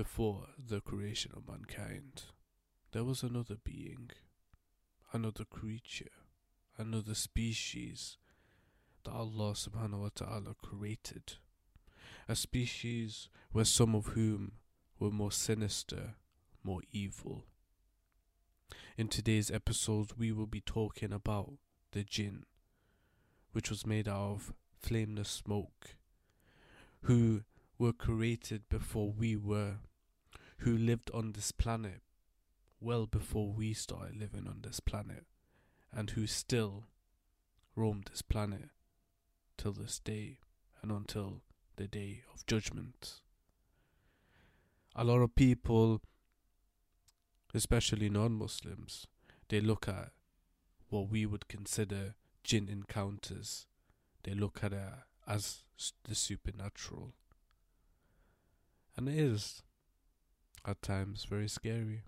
before the creation of mankind, there was another being, another creature, another species that Allah subhanahu wa ta'ala created. A species where some of whom were more sinister, more evil. In today's episode, we will be talking about the jinn, which was made out of flameless smoke, who were created before we were, who lived on this planet well before we started living on this planet, and who still roam this planet till this day and until the day of judgment. A lot of people, especially non Muslims, they look at what we would consider jinn encounters. They look at it as the supernatural. And it is, at times, very scary.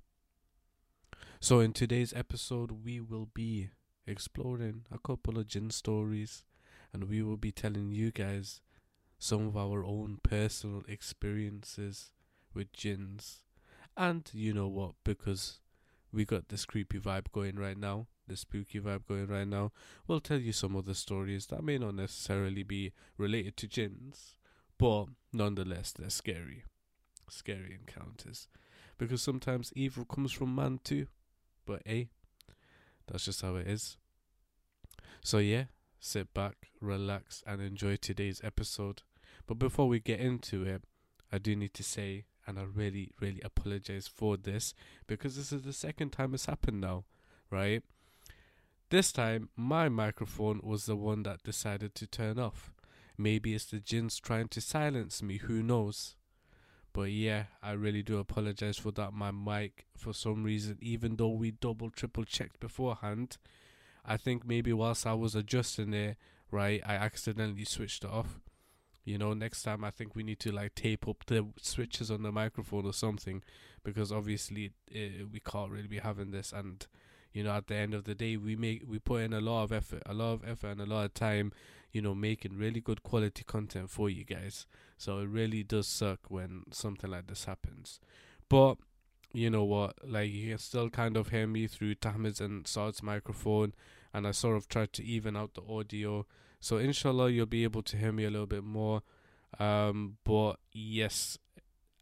So, in today's episode, we will be exploring a couple of jinn stories and we will be telling you guys some of our own personal experiences with jinns. And you know what? Because we got this creepy vibe going right now, the spooky vibe going right now, we'll tell you some other stories that may not necessarily be related to jinns, but nonetheless, they're scary. Scary encounters. Because sometimes evil comes from man too. But hey, that's just how it is. So yeah, sit back, relax, and enjoy today's episode. But before we get into it, I do need to say, and I really, really apologize for this because this is the second time it's happened now, right? This time, my microphone was the one that decided to turn off. Maybe it's the jinns trying to silence me, who knows? But yeah, I really do apologize for that. My mic, for some reason, even though we double, triple checked beforehand, I think maybe whilst I was adjusting it, right, I accidentally switched it off. You know, next time I think we need to like tape up the switches on the microphone or something because obviously we can't really be having this and you know at the end of the day we make we put in a lot of effort a lot of effort and a lot of time you know making really good quality content for you guys so it really does suck when something like this happens but you know what, like you can still kind of hear me through Tahmid's and Saad's microphone, and I sort of tried to even out the audio. So inshallah, you'll be able to hear me a little bit more. Um, but yes,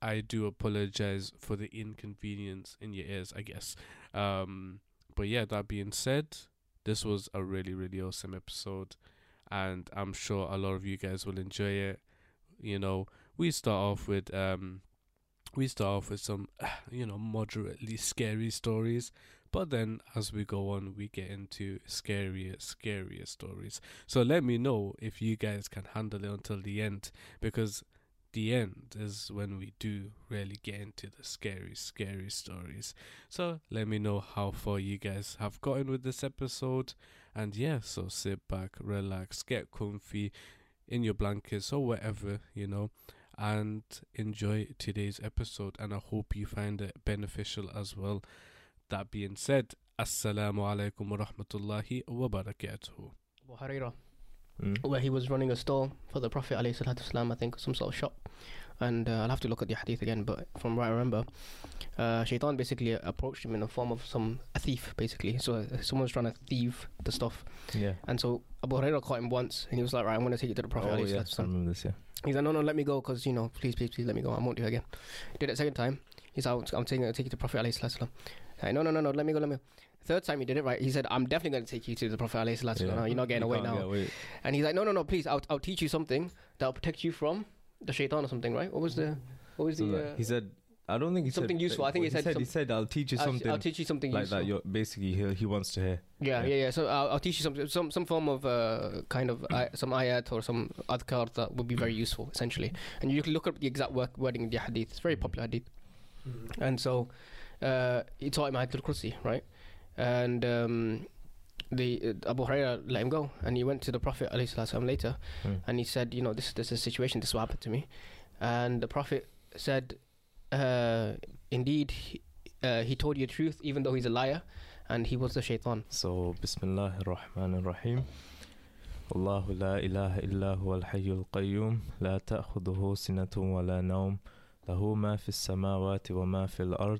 I do apologize for the inconvenience in your ears, I guess. Um, but yeah, that being said, this was a really, really awesome episode, and I'm sure a lot of you guys will enjoy it. You know, we start off with um we start off with some, you know, moderately scary stories, but then as we go on, we get into scarier, scarier stories. So let me know if you guys can handle it until the end, because the end is when we do really get into the scary, scary stories. So let me know how far you guys have gotten with this episode. And yeah, so sit back, relax, get comfy in your blankets or whatever, you know and enjoy today's episode. And I hope you find it beneficial as well. That being said, Assalamu alaikum wa rahmatullahi wa barakatuhu Abu Hurairah, mm. where he was running a store for the Prophet والسلام, I think some sort of shop. And uh, I'll have to look at the hadith again, but from what I remember, uh, Shaitan basically approached him in the form of some a thief, basically. So uh, someone's trying to thieve the stuff. Yeah. And so Abu Hurairah caught him once, and he was like, "Right, I'm going to take you to the Prophet." Oh, yeah, I remember this. Yeah. He's like, no, no, let me go, because, you know, please, please, please let me go. I won't do it again. He did it second time. He's out, I'm taking, take you to Prophet alayhi salatu like, no, no, no, no, let me go, let me go. Third time he did it right. He said, "I'm definitely going to take you to the Prophet alayhi salatu yeah. You're not getting you away now." And he's like, "No, no, no, please. I'll, I'll teach you something that'll protect you from the shaitan or something, right? What was the, what was the?" Uh, he said, I don't think he something said, useful. I think he, he said, said he said I'll teach you something. I'll, I'll teach you something like useful. that. You're, basically, he he wants to hear. Yeah, yeah, yeah. So I'll, I'll teach you some some some form of uh, kind of uh, some ayat or some adhkar that would be very useful, essentially. And you can look up the exact work, wording in the hadith. It's very popular hadith. Mm-hmm. And so uh, he taught him Ayatul Kursi, right? And um, the uh, Abu Hurairah let him go, and he went to the Prophet ﷺ later, mm. and he said, you know, this this is a situation. This will happen to me, and the Prophet said uh, indeed, he, uh, he told you the truth, even though he's a liar, and he was the shaitan. So, Bismillah ar-Rahman ar-Rahim. الله لا إله إلا هو الحي القيوم لا تأخذه سنة ولا نوم له ما في السماوات وما في الأرض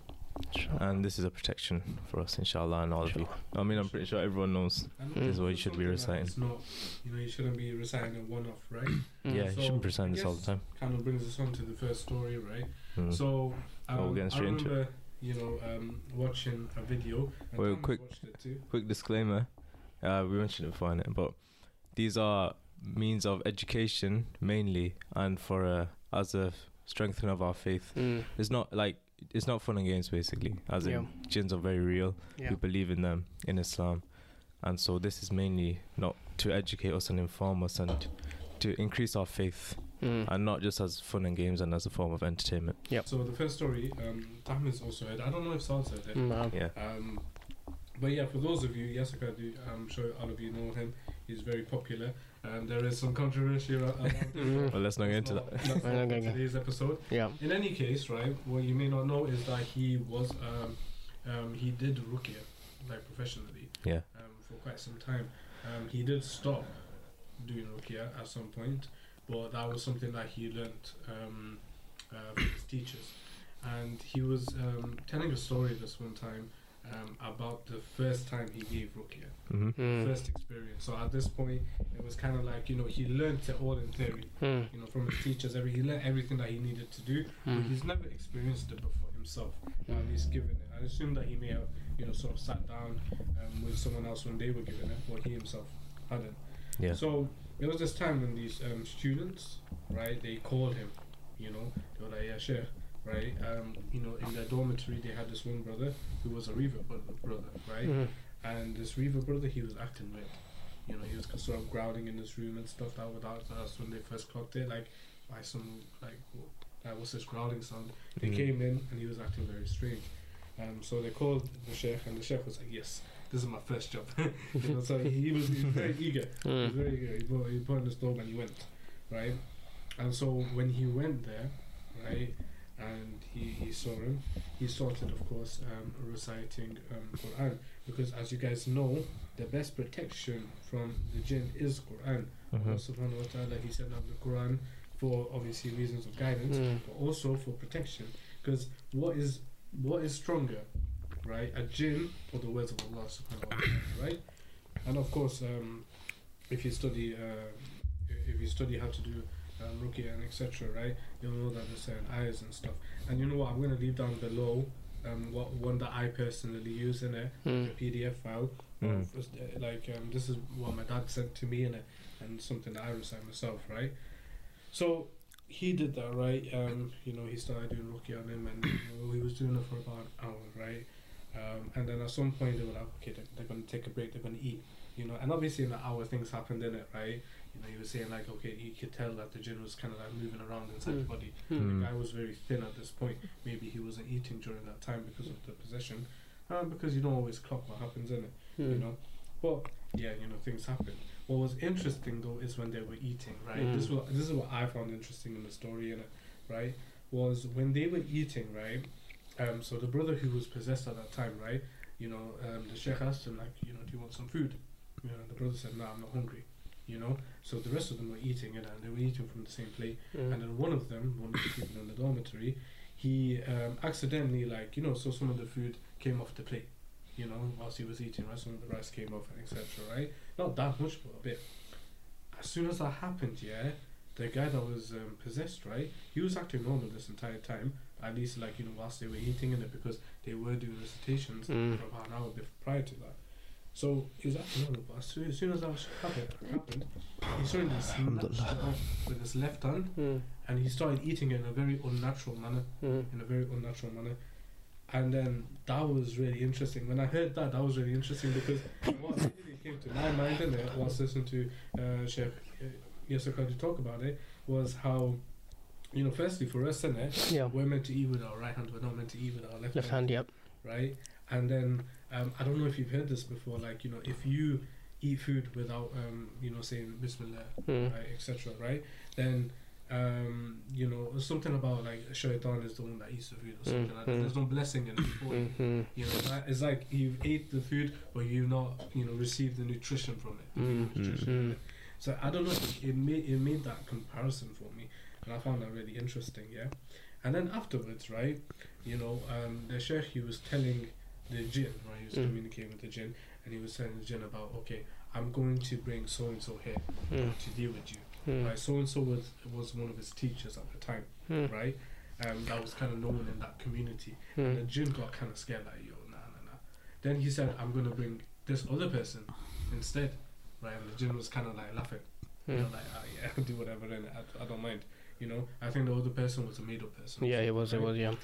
And this is a protection for us inshallah and all of you I mean I'm pretty sure everyone knows And This is what you should be reciting. It's not, you know, you shouldn't be reciting it one off, right? Mm. yeah you shouldn't present I this all the time Kind of brings us on to the first story, right? Mm. So, um, Oh, we're getting I straight into it. remember, you know, um, watching a video. And Wait, quick- Watched it too. quick disclaimer uh, we mentioned it before innit? but these are means of education mainly and for uh, as a strengthening of our faith Mm. it's not like it's not fun and games basically as in Yeah. jinns are very real Yeah. we believe in them in islam and so this is mainly not to educate us and inform us and to increase our faith Mm. and not just as fun and games and as a form of entertainment Yeah. So the first story, um, Tahmid also heard. I don't know if Saad said it. Uh, yeah Um, but yeah, for those of you, Yasaka, do, I'm sure all of you know him. He's very popular, and there is some controversy ar- around. Well let's not get into That's that not- that's not not for gonna go. today's episode. Yeah. In any case, right, what you may not know is that he was, um, um, he did ruqya, like professionally, yeah um, for quite some time. Um, he did stop doing ruqya at some point, but that was something that he learnt um, uh, from his teachers. And he was um, telling a story this one time um, about the first time he gave ruqya, hmm Mm. first experience. So at this point, it was kind of like you know he learnt it all in theory, Mm. you know, from his teachers. Every he learnt everything that he needed to do, but Mm. he's never experienced it before himself. Or at least given it. I assume that he may have you know sort of sat down um, with someone else when they were given it, but he himself hadn't. yeah So there was this time when these um, students, right, they called him, you know, they were like, yeah, sure, right, um, you know, in their dormitory they had this one brother who was a revert bro- brother, right, Mm. and this revert brother he was acting weird, you know, he was sort of growling in his room and stuff. That was us when they first clocked it, like, why some like, wh- like what's this growling sound? They Mm. came in and he was acting very strange. Um, so they called the sheikh and the sheikh was like, yes, this is my first job. you know, so he was, he was very eager. He was Mm. very eager. He put, he put on his dog and he went, right? And so when he went there, right, and he, he saw him, he started, of course, um, reciting um, Quran because, as you guys know, the best protection from the jinn is Quran. Mhm. Allah subhanahu wa ta'ala, He sent out the Quran for obviously reasons of guidance, Mm. but also for protection. Because what is what is stronger, right? A jinn or the words of Allah subhanahu wa ta'ala, right? And of course, um, if you study uh, if you study how to do um, ruqya and etc., right? You'll know that there's certain ayahs and stuff. And you know what? I'm gonna leave down below um, what one that I personally use in it, Mm. a PDF file. Mm. Of, uh, like um, this is what my dad sent to me in it, and something that I recite myself, right? So he did that, right? Um, you know, he started doing ruqya on him, and you know, he was doing it for about an hour, right? Um, and then at some point they were like, okay, they're, they're going to take a break, they're going to eat, you know. And obviously in the hour things happened in it, right? You know, he was saying like, okay, you could tell that the jinn was kind of like moving around inside the Mm. body. Mm. The guy was very thin at this point. Maybe he wasn't eating during that time because of the possession, um, because you don't always clock what happens in it you Mm. know. But yeah, you know, things happen. What was interesting though is when they were eating, right? This Mm. was this is what I found interesting in the story in it, right? Was when they were eating, right? Um, so the brother who was possessed at that time, right? You know, um, the sheikh asked him like, you know, do you want some food? You know, the brother said, no, I'm not hungry. You know, so the rest of them were eating it, and they were eating from the same plate. Mm. And then one of them, one of the people in the dormitory, he um, accidentally, like, you know, so some of the food came off the plate, you know, whilst he was eating, right? Some of the rice came off, and etc., right? Not that much, but a bit. As soon as that happened, yeah, the guy that was um, possessed, right, he was acting normal this entire time, at least, like, you know, whilst they were eating in it, because they were doing recitations Mm. for about an hour before, prior to that. So he was acting normal, but as soon as, soon as that happened, happened, he suddenly snatched it off with his left hand Mm. and he started eating it in a very unnatural manner Mm. in a very unnatural manner and then that was really interesting when i heard that that was really interesting because what immediately came to my mind in it whilst listening to uh, Sheikh uh, Yasir Qadhi talk about it was how you know firstly for us in it Yeah. we're meant to eat with our right hand we're not meant to eat with our left, Left hand, yep. right? And then um, I don't know if you've heard this before. Like you know, if you eat food without um, you know saying Bismillah, Mm. right, etc. Right? Then um, you know something about like shaitan is the one that eats the food or something Mm, like that. mm. There's no blessing in it before. you. You know, that- it's like you've ate the food, but you've not, you know, received the nutrition from it. Mm, nutrition mm. from it. So I don't know. It, it made it made that comparison for me, and I found that really interesting. Yeah, and then afterwards, right? You know, um, the sheikh he was telling the jinn, right? He was Mm. communicating with the jinn, and he was telling the jinn about, okay, I'm going to bring so and so here Mm. to deal with you. Mm. Right? So and so was was one of his teachers at the time, Mm. right? Um, that was kind of known in that community. And the Mm. jinn got kind of scared, like, yo, nah, nah, nah. Then he said, I'm going to bring this other person instead, right? And the jinn was kind of like laughing. You know, Mm. like, ah, yeah, do whatever, then I, I don't mind. You know, I think the other person was a middle person. Yeah, it was. It right? was. Yeah.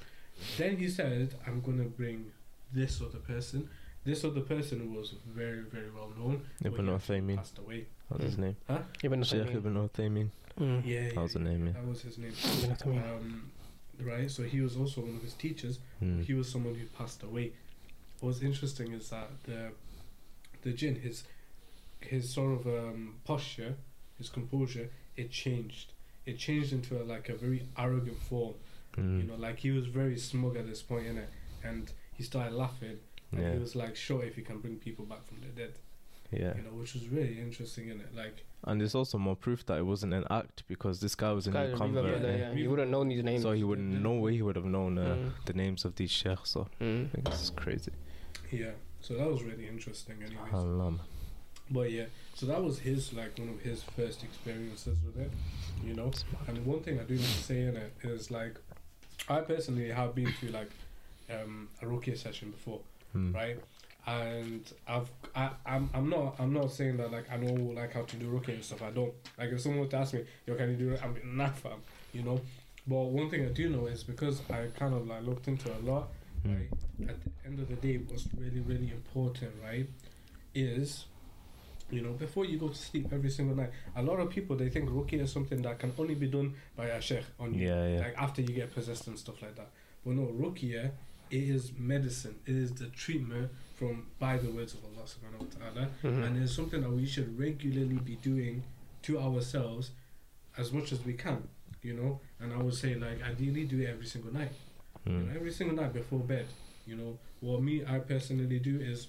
Then he said, I'm going to bring this other person. This other person was very, very well known. Ibn he actually Uthaymin. passed away. What's his Mm. name? Ibn Sheikh Uthaymeen. Ibn Uthaymin. Mm. Yeah, yeah, That was the name, yeah. That was his name. Ibn Uthaymeen. Um, right, so he was also one of his teachers. Mm. he was someone who passed away. What's interesting is that the the jinn, his his sort of um, posture, his composure, it changed. It changed into a, like a very arrogant form. Mm. You know, like he was very smug at this point, innit? And he started laughing, and yeah. he was like, "Sure, if you can bring people back from the dead," yeah. you know, which was really interesting, in it? Like, And there's also more proof that it wasn't an act because this guy was a Guy new convert. remember that, yeah. yeah. You wouldn't know these names. So he would Yeah. no way he would have known uh, Mm. the names of these sheikhs. So Mm. I think this is crazy. yeah. So that was really interesting, anyways. Subhanallah. But yeah, so that was his like one of his first experiences with it, you know. And one thing I do need to say in it is like, I personally have been to like um, a ruqya session before, Mm. right? And I've I, I'm I'm not I'm not saying that like I know like how to do ruqya and stuff. I don't. Like if someone would ask me, yo, can you do it? I'm like, nah, fam, you know. But one thing I do know is because I kind of like looked into a lot, Mm. right? At the end of the day, what's really, really important, right, is, you know, before you go to sleep every single night, a lot of people they think ruqya is something that can only be done by a sheikh on you, Yeah, yeah. like after you get possessed and stuff like that. But no, ruqya it is medicine. It is the treatment from by the words of Allah Subhanahu wa Taala, Mhm. and it's something that we should regularly be doing to ourselves as much as we can. You know, and I would say like ideally do it every single night. You know, Mm. every single night before bed. You know, what me I personally do is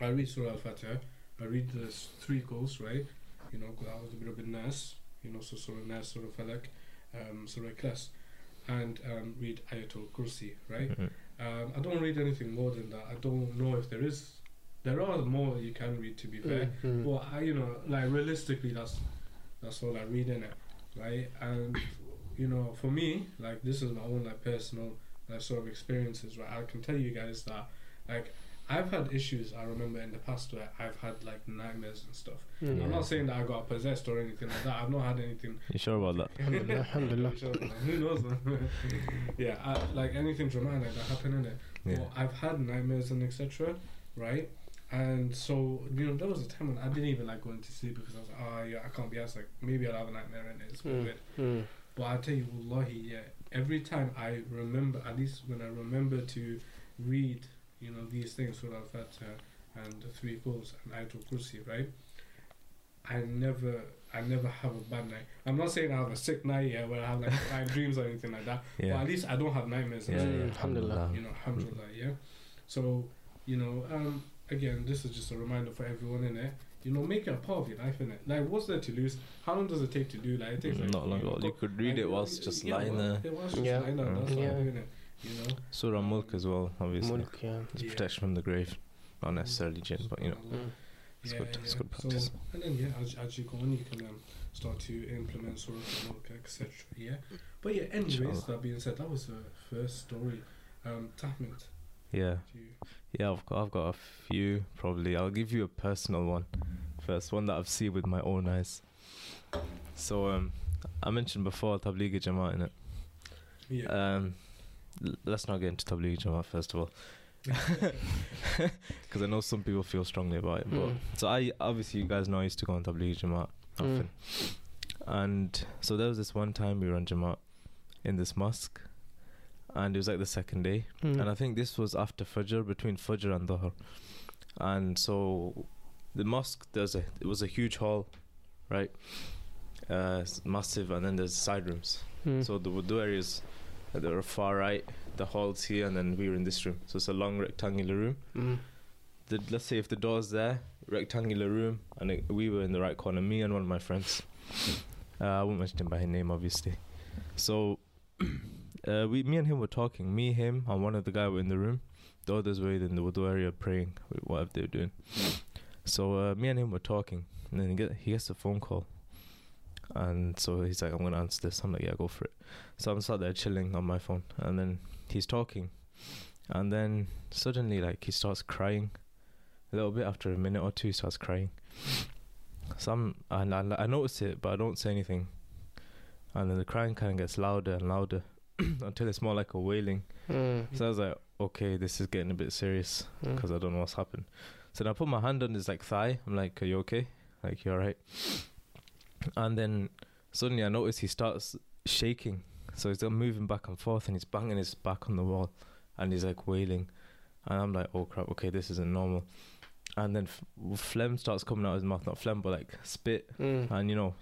I read Surah Al Fatiha. I read the three Quls, right? You know, I was a bit of a nas. You know, so Surah Nas, Surah Falak, um, Surah Ikhlas, and um, read Ayatul Kursi, right? Mm. Um, I don't read anything more than that. I don't know if there is. There are more you can read, to be fair. Mm. Well, I, you know, like realistically, that's that's all I read in it, right? And you know, for me, like this is my own like personal like sort of experiences, right? I can tell you guys that like I've had issues. I remember in the past where I've had like nightmares and stuff. Mm. I'm not saying that I got possessed or anything like that. I've not had anything. You sure about that? Alhamdulillah, alhamdulillah. Who knows, man? yeah, I, like anything dramatic like that happened in it. Yeah. Well, I've had nightmares and etc. Right, and so you know there was a time when I didn't even like going to sleep because I was like, oh yeah, I can't be asked. Like maybe I'll have a nightmare and it's Mm. weird. Mm. But I tell you, wallahi, yeah. Every time I remember, at least when I remember to read, you know, these things, Surah Al-Fatiha and the three Quls and Ayatul Kursi, right? I never, I never have a bad night. I'm not saying I have a sick night, yeah, where I have like bad dreams or anything like that. But Yeah. at least I don't have nightmares. and Yeah, stuff yeah. Alhamdulillah. you know, alhamdulillah, yeah. So, you know, um, again, this is just a reminder for everyone in there. You know, make it a part of your life, innit? Like, what's there to lose? How long does it take to do? Like, it takes like, Not long at know. You could read it whilst just yeah, lying well, there. yeah, whilst just Yeah. lying there, Mm. that's what Yeah. I'm doing it. You know, Surah Mulk as well, obviously. Mulk, yeah. It's Yeah. protection from the grave. Not necessarily jinn, but you know. Mm. It's yeah, good- it's good practice. So, and then yeah, as, as you go on, you can um, start to implement Surah Al-Mulk, etc. Yeah, but yeah. Anyways, Inshallah. that being said, that was the first story. Um, Tahmid, Yeah. you, Yeah, I've got, I've got a few probably. I'll give you a personal one first, one that I've seen with my own eyes. So, um, I mentioned before Tabligh Jamaat in it. yeah, Um, l- let's not get into Tabligh Jamaat first of all, because I know some people feel strongly about it. But Mm. so I obviously you guys know I used to go on Tabligh Jamaat Mm. often, and so there was this one time we were on Jamaat in this mosque, and it was like the second day, Mm. and I think this was after Fajr, between Fajr and Dhuhr. And so the mosque there's a it was a huge hall, right? Uh, massive, and then there's side rooms. Mm. So the wudu areas they were far right, the hall's here, and then we were in this room. So it's a long rectangular room. Mm. The, let's say if the door's there, rectangular room, and it, we were in the right corner, me and one of my friends. Uh, I won't mention him by his name, obviously. So, uh, we, me and him were talking. Me, him, and one of the guy were in the room. The others were in the wudu area praying, whatever they were doing. So uh, me and him were talking, and then he, get, he gets a phone call, and so he's like, "I'm gonna answer this." I'm like, "Yeah, go for it." So I'm sat there chilling on my phone, and then he's talking, and then suddenly, like, he starts crying. A little bit after a minute or two, he starts crying. So I'm, and I, I notice it, but I don't say anything. And then the crying kind of gets louder and louder until it's more like a wailing. Mm. So I was like, okay, this is getting a bit serious Mm. because I don't know what's happened. So then I put my hand on his like thigh. I'm like, "Are you okay? Like, you alright?" And then suddenly I notice he starts shaking. So he's moving back and forth, and he's banging his back on the wall, and he's like wailing. And I'm like, "Oh crap! Okay, this isn't normal." And then f- phlegm starts coming out of his mouth, not phlegm, but like spit, Mm. and you know,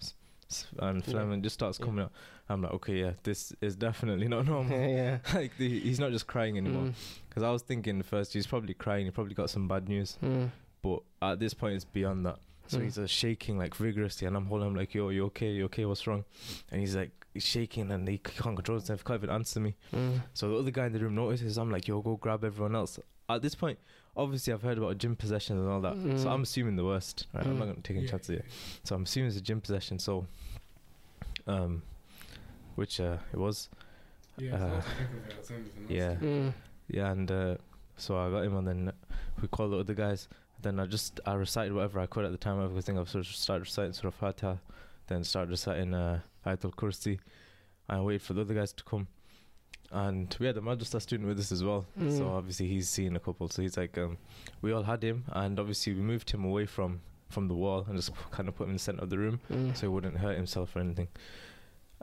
and phlegm, Yeah. and just starts Yeah. coming out. I'm like, "Okay, yeah, this is definitely not normal." yeah. like the, he's not just crying anymore. Mm. Because I was thinking first he's probably crying. He probably got some bad news. Mm. But at this point, it's beyond that. So Mm. he's uh, shaking like vigorously, and I'm holding him like, "Yo, you okay? You okay? What's wrong?" And he's like he's shaking, and he can't control himself. Can't even answer me. Mm. So the other guy in the room notices. I'm like, "Yo, go grab everyone else." At this point, obviously, I've heard about jinn possession and all that. So Mm. I'm assuming the worst. Right? I'm not Mm. gonna take any Yeah, chances yeah, yet. So I'm assuming it's a jinn possession. So, um, which uh, it was. Yeah, Uh, so I think of it as anything else. yeah. Mm. Yeah, and uh, so I got him, and then we called the other guys. Then I just I recited whatever I could at the time. I think I sort of started reciting Surah Fatiha, then started reciting uh, Ayatul Kursi. I waited for the other guys to come, and we had a madrasa student with us as well. So Mm. obviously he's seen a couple. So he's like, um, we all had him, and obviously we moved him away from from the wall and just kind of put him in the center of the room Mm. so he wouldn't hurt himself or anything.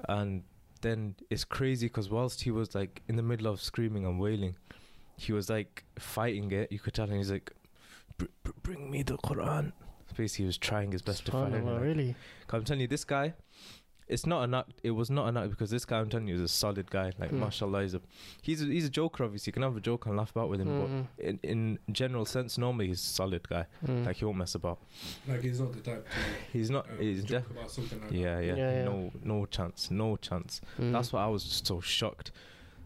And then it's crazy because whilst he was like in the middle of screaming and wailing, he was like fighting it. You could tell, and he's like, "Br- br- "Bring me the Quran." Basically, he was trying his best to find it. Really? like- I'm telling you, this guy, it's not an act. It was not an act because this guy, I'm telling you, is a solid guy. Like, Hmm. mashallah, he's a, he's a, he's a joker. Obviously, you can have a joke and laugh about with him, Mm. but in in general sense, normally he's a solid guy. Mm. Like he won't mess about. Like he's not the type to He's not. uh, he's joke def- about something like yeah, that. yeah, Yeah, yeah. No, no chance. No chance. Mm. That's why I was just so shocked.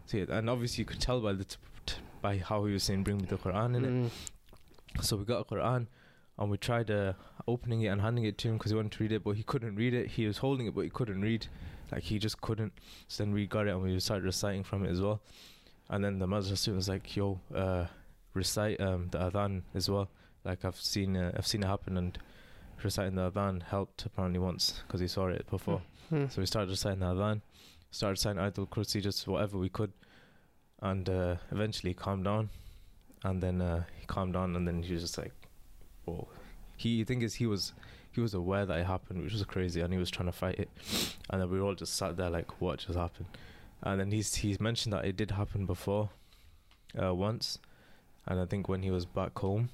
See, and obviously you could tell by the t- t- by how he was saying, "Bring me the Quran." In it. So we got a Quran, and we tried uh, opening it and handing it to him because he wanted to read it, but he couldn't read it. He was holding it, but he couldn't read. Like he just couldn't. So then we got it and we started reciting from it as well. And then the madrasa student was like, "Yo, uh, recite um, the adhan as well." Like I've seen, uh, I've seen it happen, and reciting the adhan helped apparently once because he saw it before. Mm. So we started reciting the adhan, started reciting Ayatul Kursi, just whatever we could, and uh, eventually calmed down, and then uh, he calmed down, and then he was just like, "Whoa." He thing is he was he was aware that it happened, which was crazy, and he was trying to fight it, and then we all just sat there like, "What just happened?" And then he's he's mentioned that it did happen before, uh, once, and I think when he was back home,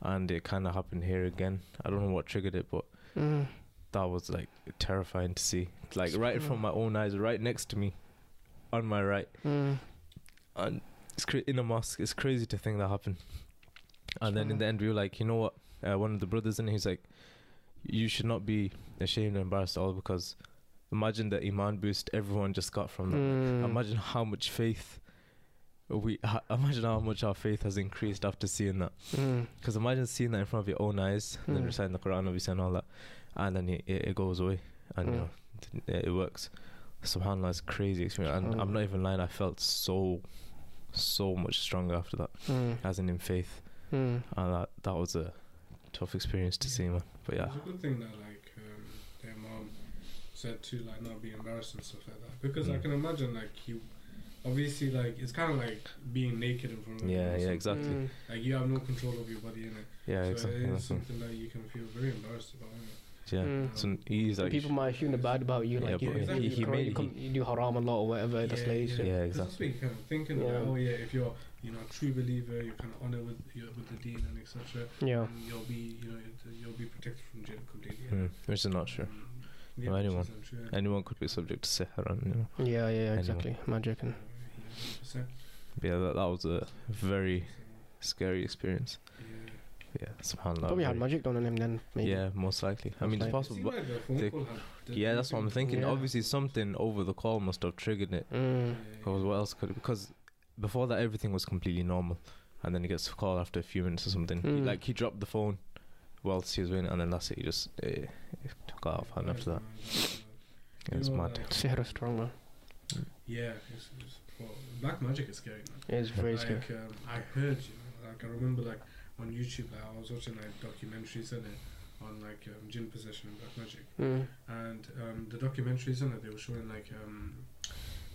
and it kind of happened here again. I don't know what triggered it, but Mm. that was like terrifying to see. Like right in front of my own eyes, right next to me, on my right, Mm. and it's cra- in a mosque. It's crazy to think that happened. And then in the end, we were like, you know what? Uh, one of the brothers in, he's like, you should not be ashamed or embarrassed at all because imagine the iman boost everyone just got from that. Mm. Imagine how much faith we. Ha- imagine how much our faith has increased after seeing that. Mm. Because imagine seeing that in front of your own eyes, and then Mm. reciting the Quran, obviously, and all that, and then it, it, it goes away, and you Mm. know, it, it works. Subhanallah, it's a crazy experience, and I'm not even lying. I felt so, so much stronger after that, Mm. as in in faith, Mm. and that that was a tough experience to see, man. But yeah, It's a good thing that like um, their mom said to like not be embarrassed and stuff like that because I Mm. can imagine like you obviously like it's kind of like being naked in front of yeah, yeah, exactly, Mm. like you have no control of your body in it yeah, so exactly. it is that's something that you can feel very embarrassed about innit? Yeah. Mm. So he's And people might assume the bad about you, Yeah, like you, but you, he- you, made- you, come- you do haram a lot or whatever. That's lazy. Yeah, Because That's exactly. what you're kind of thinking. Yeah. About, oh yeah, if you're you know a true believer, you're kind of honor with your, with the deen and etc. Yeah. And you'll be you know you'll be protected from jinn completely. Hmm, which is not true. Um, yeah, which anyone. is untrue, yeah. Anyone could be subject to sihr, and you know. Yeah, yeah, Anyone. exactly. Magic and Yeah, 100%. But yeah, that, that was a very scary experience. Yeah. Yeah, subhanallah. probably had magic done on him then. Maybe. Yeah, most likely. I mean, it's possible. But the they- call had the- yeah, that's what I'm thinking. Yeah. Obviously, something over the call must have triggered it. Mm. Yeah, Because what else could? Because before that, everything was completely normal, and then he gets a call after a few minutes or something. He, Mm. like he dropped the phone whilst he was waiting, and then that's it. He just uh, got off hand after that. Yeah, it's You know, mad. like- Sihr is strong, man. Yeah, it's, it's, well, black magic is scary, man. It's very scary. um, I heard, you know, like I remember, like on YouTube, I was watching like documentaries in it on like um, jinn possession and black magic, Mm. and um, the documentaries in it they were showing like um,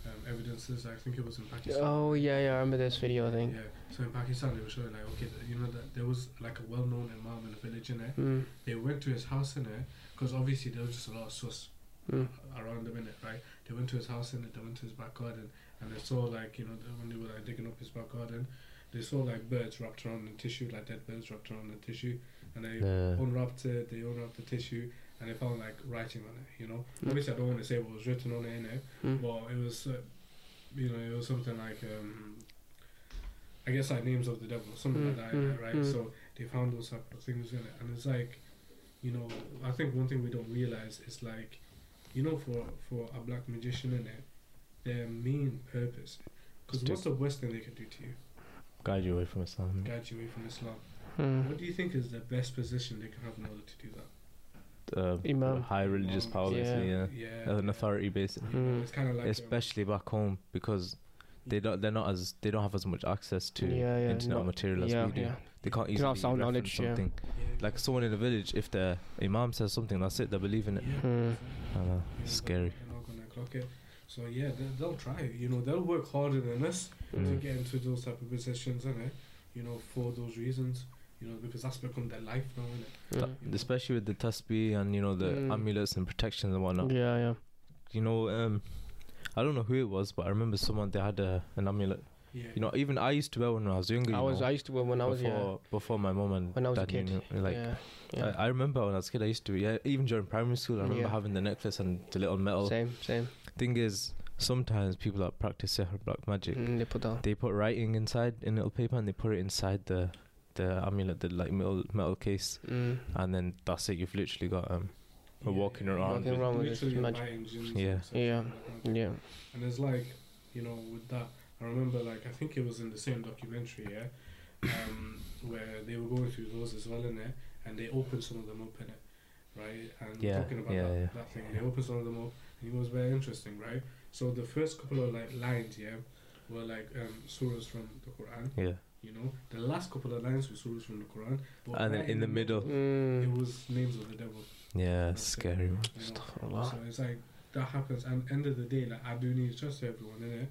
um, evidences. I think it was in Pakistan. Oh yeah, yeah. I remember this video. I think. Yeah, so in Pakistan they were showing like okay, you know that there was like a well-known imam in a village in it. Mm. They went to his house in it because obviously there was just a lot of sus Mm. around the minute, right? They went to his house and they went to his back garden and they saw like you know when they were like digging up his back garden, they saw like birds wrapped around the tissue, like dead birds wrapped around the tissue, and they Yeah. unwrapped it. They unwrapped the tissue and they found like writing on it. You know, Mm. obviously I don't want to say what was written on it, in it, Mm. but it was, uh, you know, it was something like um, I guess like names of the devil, something like Mm, that, in it, mm, right? mm. So they found those type of things in it, and it's like, you know, I think one thing we don't realize is like, you know, for for a black magician in it, their main purpose, because what's the worst thing they can do to you? Guide you away from Islam. Guide you away from Islam. Mm. What do you think is the best position they can have in order to do that? Uh, Imam. high religious Imam, power, basically, yeah. Yeah, an authority, basically. You know, Mm. it's kind of like Especially back home because they don't. They're not as. They don't have as much access to Yeah, yeah, internet not- material as yeah, we do. yeah. They can't They easily don't have sound reference knowledge, something. yeah, Like someone in the village, if the imam says something, that's it. They believe in it. yeah, Mm. I know, You're it's not scary. Gonna, you're not gonna clock it. So yeah, they, they'll try. You know, they'll work harder than us to Mm. get into those type of positions, innit? You know, for those reasons. You know, because that's become their life now, innit? That- Mm. especially with the tasbih and you know the Mm. amulets and protections and whatnot. Yeah, yeah. You know, um, I don't know who it was, but I remember someone they had a, an amulet. Yeah. You know, even I used to wear when I was younger. I was. know, I used to wear when I was yeah. before before my mom and When I was a kid. knew, like yeah. yeah. I, I remember when I was a kid, I used to yeah. Even during primary school, I remember Yeah. having the necklace and the little metal. same, same. Thing is, sometimes people that practice sihr black magic, Mm, they put down. they put writing inside in little paper and they put it inside the the amulet, the like metal metal case, Mm. and then that's it. You've literally got um Or walking around Walking around with this literally magic. inviting jinns Yeah. Yeah. like. Yeah. And it's like, you know, with that, I remember like I think it was in the same documentary, yeah, um, where they were going through those as well in there, and they opened some of them up in it, right? And Yeah, talking about yeah, that, yeah. that thing, they opened some of them up, and it was very interesting, right? So the first couple of like lines, yeah, were like um, surahs from the Quran, yeah, you know. The last couple of lines were surahs from the Quran, but And then in the middle- it Mm. was names of the devil. yeah. That's it, scary. Man. you know. Astaghfirullah. So it's like that happens, and end of the day, like I do need to trust everyone in it.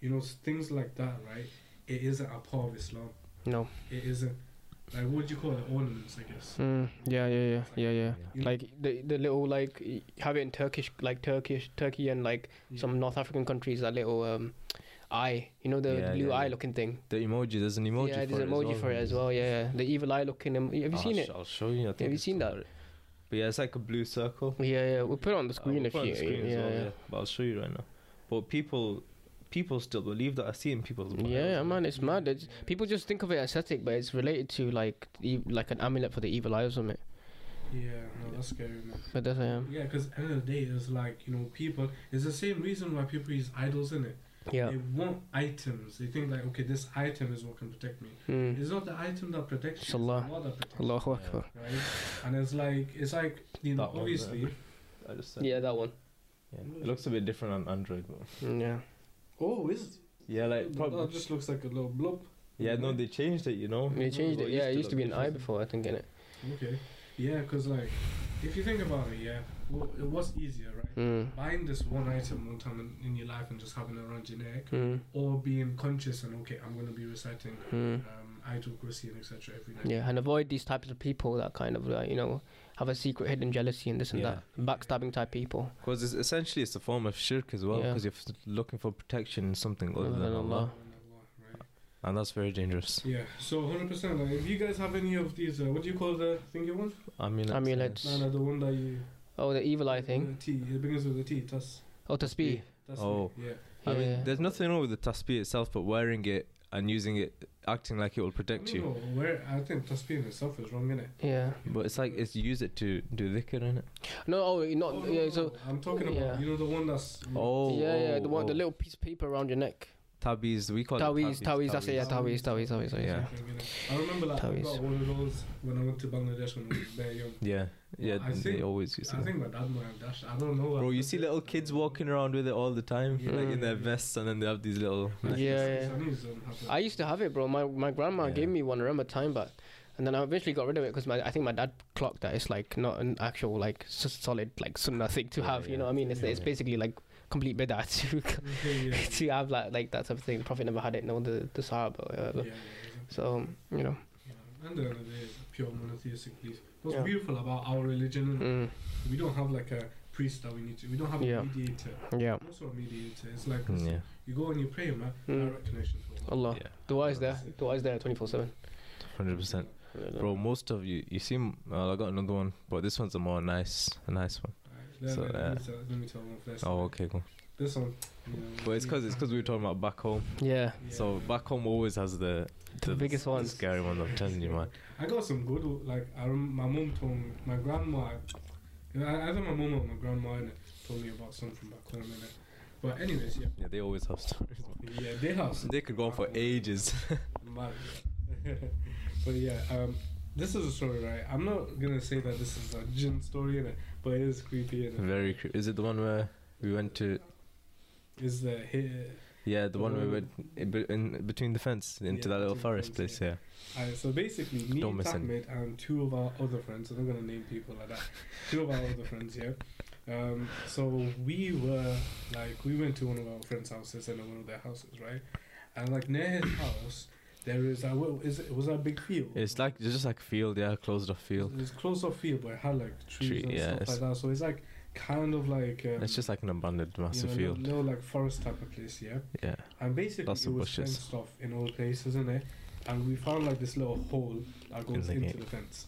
You know, things like that, right? It isn't a part of Islam. No. It isn't. Like, what would you call it? Ornaments, I guess. Mm. Yeah, yeah, yeah, yeah, yeah. Like the the little like have it in Turkish, like Turkish, Turkey, and like yeah. some North African countries. That little um, eye, you know, the Yeah, blue yeah, eye yeah. looking thing. The emoji. There's an emoji. yeah, for there's it an emoji as for it as well. Yeah, yeah. the evil eye looking. Em- have you I'll seen sh- it? I'll show you. I think Have you seen that? somewhere. But yeah, it's like a blue circle. Yeah, yeah. We'll put it on the Uh, screen we'll if you. on the screen as yeah, well, yeah. But I'll show you right now. But people, people still believe that. I see in people's. bios, Yeah, like, man, it's mad. It's, people just think of it aesthetic, but it's related to like e- like an amulet for the evil eye or something. Yeah, no, that's scary, man. But that's um, Yeah, because end of the day, it's like you know, people. It's the same reason why people use idols in it. yeah. They want items. They think like, okay, this item is what can protect me. Mm. It's not the item that protects It's you. It's Allah. Allah that protects you, Allahu Yeah. Akbar. right? And it's like, it's like you know, That one obviously. there. I just said. Yeah, that one. Yeah. It looks a bit different on Android, but. Yeah. Oh, is it? Yeah, like that probably. just looks like a little blob. Yeah, no, they changed it. You know. They changed it. Yeah, it used to be an eye before. I think in it. Okay. Yeah, because like, if you think about it, yeah, well, it was easier, right? Mm. Buying this one item one time in, in your life and just having it around your neck, Mm. or being conscious and okay, I'm gonna be reciting Mm. um, Ayatul Kursi and etc. every night. Yeah, and avoid these types of people that kind of like, you know have a secret hidden jealousy and this and Yeah. that, backstabbing type people. Because it's essentially it's a form of shirk as well. Yeah. Because you're looking for protection in something other Other than than Allah, Allah. Right. and that's very dangerous. Yeah, so 100%. Like, if you guys have any of these, uh, what do you call the thing you want? Amulets. Amulets. No, no, the one that you. Oh, the evil eye thing. The T. It begins with the T. Tas. Oh, to speed. Tas- Oh. Yeah. I mean, there's nothing wrong with the tasbih itself, but wearing it and using it, acting like it will protect No, you. no, where I think tasbih in itself is wrong, innit? Yeah. But it's like it's use it to do dhikr in it. No, oh, not. Oh, no, yeah, so I'm talking about yeah. you know the one that's Oh, yeah, yeah, the oh, one, the oh, oh. little piece of paper around your neck. Tabiz, we call Tawiz, it tawiz, that's it, yeah, tawiz, tawiz, tawiz, tawiz. Yeah. I remember like I got one of those when I went to Bangladesh when I was very young. Yeah, yeah, I they think- always use I it. think my dad might have dashed. I don't know. Bro, you see little kids walking around with it all the time, Yeah. like in mm. their vests, and then they have these little. Yeah, yeah. Um, I used to have it, bro. My my grandma Yeah. gave me one. I remember time back, and then I eventually got rid of it because I think my dad clocked that it's like not an actual like s- solid like sunnah thing to Yeah, have. You yeah. know what I mean? It's Yeah, it's yeah. basically like complete bid'ah to to have like like that type of thing. The Prophet never had it. No, the the Sahaba. or whatever. Yeah, So you know. yeah. And the end of the day, pure monotheistic belief. What's Yeah. beautiful about our religion, Mm, we don't have like a priest that we need to. We don't have Yeah. a mediator. yeah. No sort of mediator. It's like Mm, Yeah, you go and you pray, man. Mm. Direct connection to Allah. Allah. yeah, Dua is there. Dua is there twenty four seven. hundred percent. Bro, most of you, you seem. Well, I got another one, but this one's a more nice, a nice one. Alright, let, So, let, uh, me tell, let me tell one first. Oh, okay, cool. This one. You know, But it's because it's because we were talking about back home. Yeah. yeah. So back home always has the The biggest one, scary one. I'm telling you, man. I got some good, like, I rem- my mom told me, my grandma, you know, either my mom or my grandma told me about something back home, innit. But, anyways, yeah. Yeah, they always have stories. Yeah, they have some They could go on for ages. mad. but, yeah, um, this is a story, right? I'm not gonna say that this is a jinn story, innit, but it is creepy? Very. Cre- is it the one where we went to? Is the here? Yeah, the one where we went in, in between the fence into Yeah, that little forest fence, place. Yeah. Alright, so basically, me, Don't miss. Ahmed, and two of our other friends, I'm not gonna name people like that. Two of our other friends, here. Um, so we were like, we went to one of our friends' houses and one of their houses, right? And like near his house, there is is it? Was that a big field? It's like it's just like field, yeah, closed off field. It's closed off field, but it had like trees Tree, and yeah, stuff like that. So it's like kind of like um, It's just like an abandoned you massive know, field. little like forest type of place, yeah. Yeah. And basically, Lots it of was bushes. fenced off in all places, isn't it? And we found like this little hole that goes the into gate. the fence,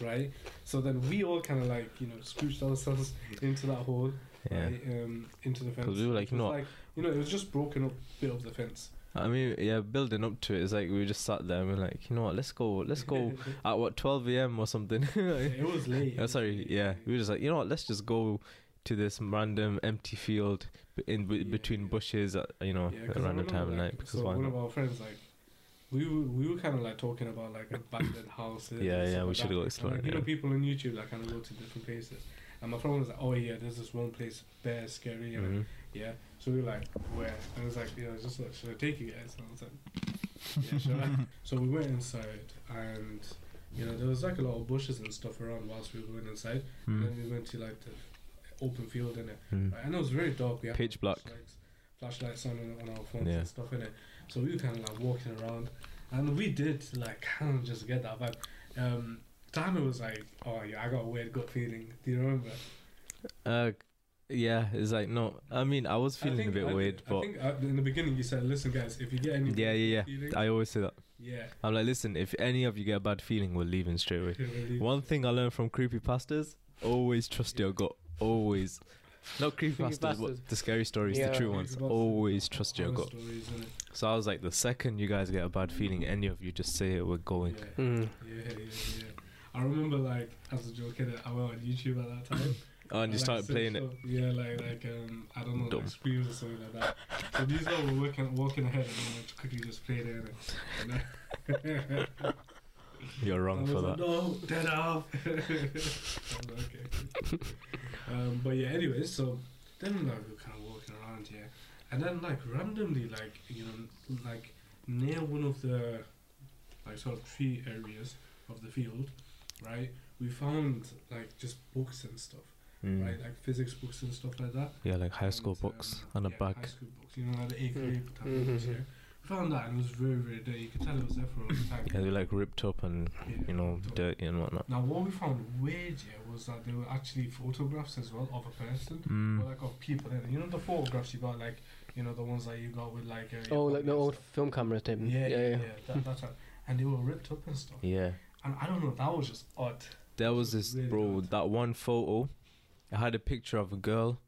right? So then we all kind of like you know scooched ourselves into that hole, Yeah. right? Um, into the fence. 'Cause we were like, you know like, you know, it was just broken up bit of the fence. I mean, yeah, building up to it, it's like we just sat there and we're like, you know what, let's go, let's go at what 12 a.m. or something. it was late. Oh, sorry, yeah. We were just like, you know what, let's just go to this random empty field in b- Yeah, between yeah. bushes at you know Yeah, at random time of night because so one of our friends like. We were, we were kind of like talking about like abandoned houses. Yeah, yeah, we like should that. go And, exploring. like, you know, people on YouTube like kind of go to different places. And my friend was like, "Oh yeah, there's this one place, bare scary." And Mhm. Yeah. So we were like, where? And it was like, you know, just like, should I take you guys? And I was like, yeah, sure. so we went inside, and you know, there was like a lot of bushes and stuff around whilst we went inside. And Mm. then we went to like the open field in it, Mm. right? and it was very dark. We had Pitch black. flashlights, flashlights on on our phones Yeah. and stuff in it. So we were kind of like walking around, and we did like kind of just get that vibe. Um, Time was like, oh yeah, I got a weird gut feeling. Do you remember? Uh, yeah, it's like no. I mean, I was I feeling think- a bit I, weird, I but think uh, in the beginning you said, listen, guys, if you get any yeah, yeah, feeling, yeah. I always say that. yeah, I'm like, listen, if any of you get a bad feeling, we're leaving straight away. really- One thing I learned from creepy pastors: always trust your gut. Always. Not creepy Creepypastas. pastors, but the scary stories, Yeah. the true ones. Always trust your horror gut. stories. So I was like, the second you guys get a bad feeling, any of you just say it, we're going. Yeah. Mm. Yeah, yeah, yeah. I remember like as a joke, innit, I went on YouTube at that time. Oh, and you like, started playing it. Yeah, like like um I don't know, Dumb. or something like that. So these guys were working walking ahead and then quickly just played it. And You're wrong for like, that. No, dead off. I was like, okay. um, but yeah, anyway, so then like we were kind of walking around here, and then like randomly, like you know, like near one of the like sort of tree areas of the field, right? We found like just books and stuff, Mm. right? Like physics books and stuff like that. Yeah, like high school And, um, books and a yeah, bag. High school books, you know, like the eighth Mm. grade type of books. Yeah, found that and it was very, very dirty. You could tell it was there for a long time. Yeah, they're like ripped up and Yeah, you know so- dirty and whatnot. Now, what we found weird yeah, was that there were actually photographs as well of a person, Mm. or like of people in. You know the photographs you got, like you know the ones that you got with like. Uh, Oh, like the old stuff. film cameras type. Yeah, yeah, yeah. yeah. that, that's right. And they were ripped up and stuff. Yeah, And I don't know, that was just odd. there was this Really bro. odd. That one photo, it had a picture of a girl,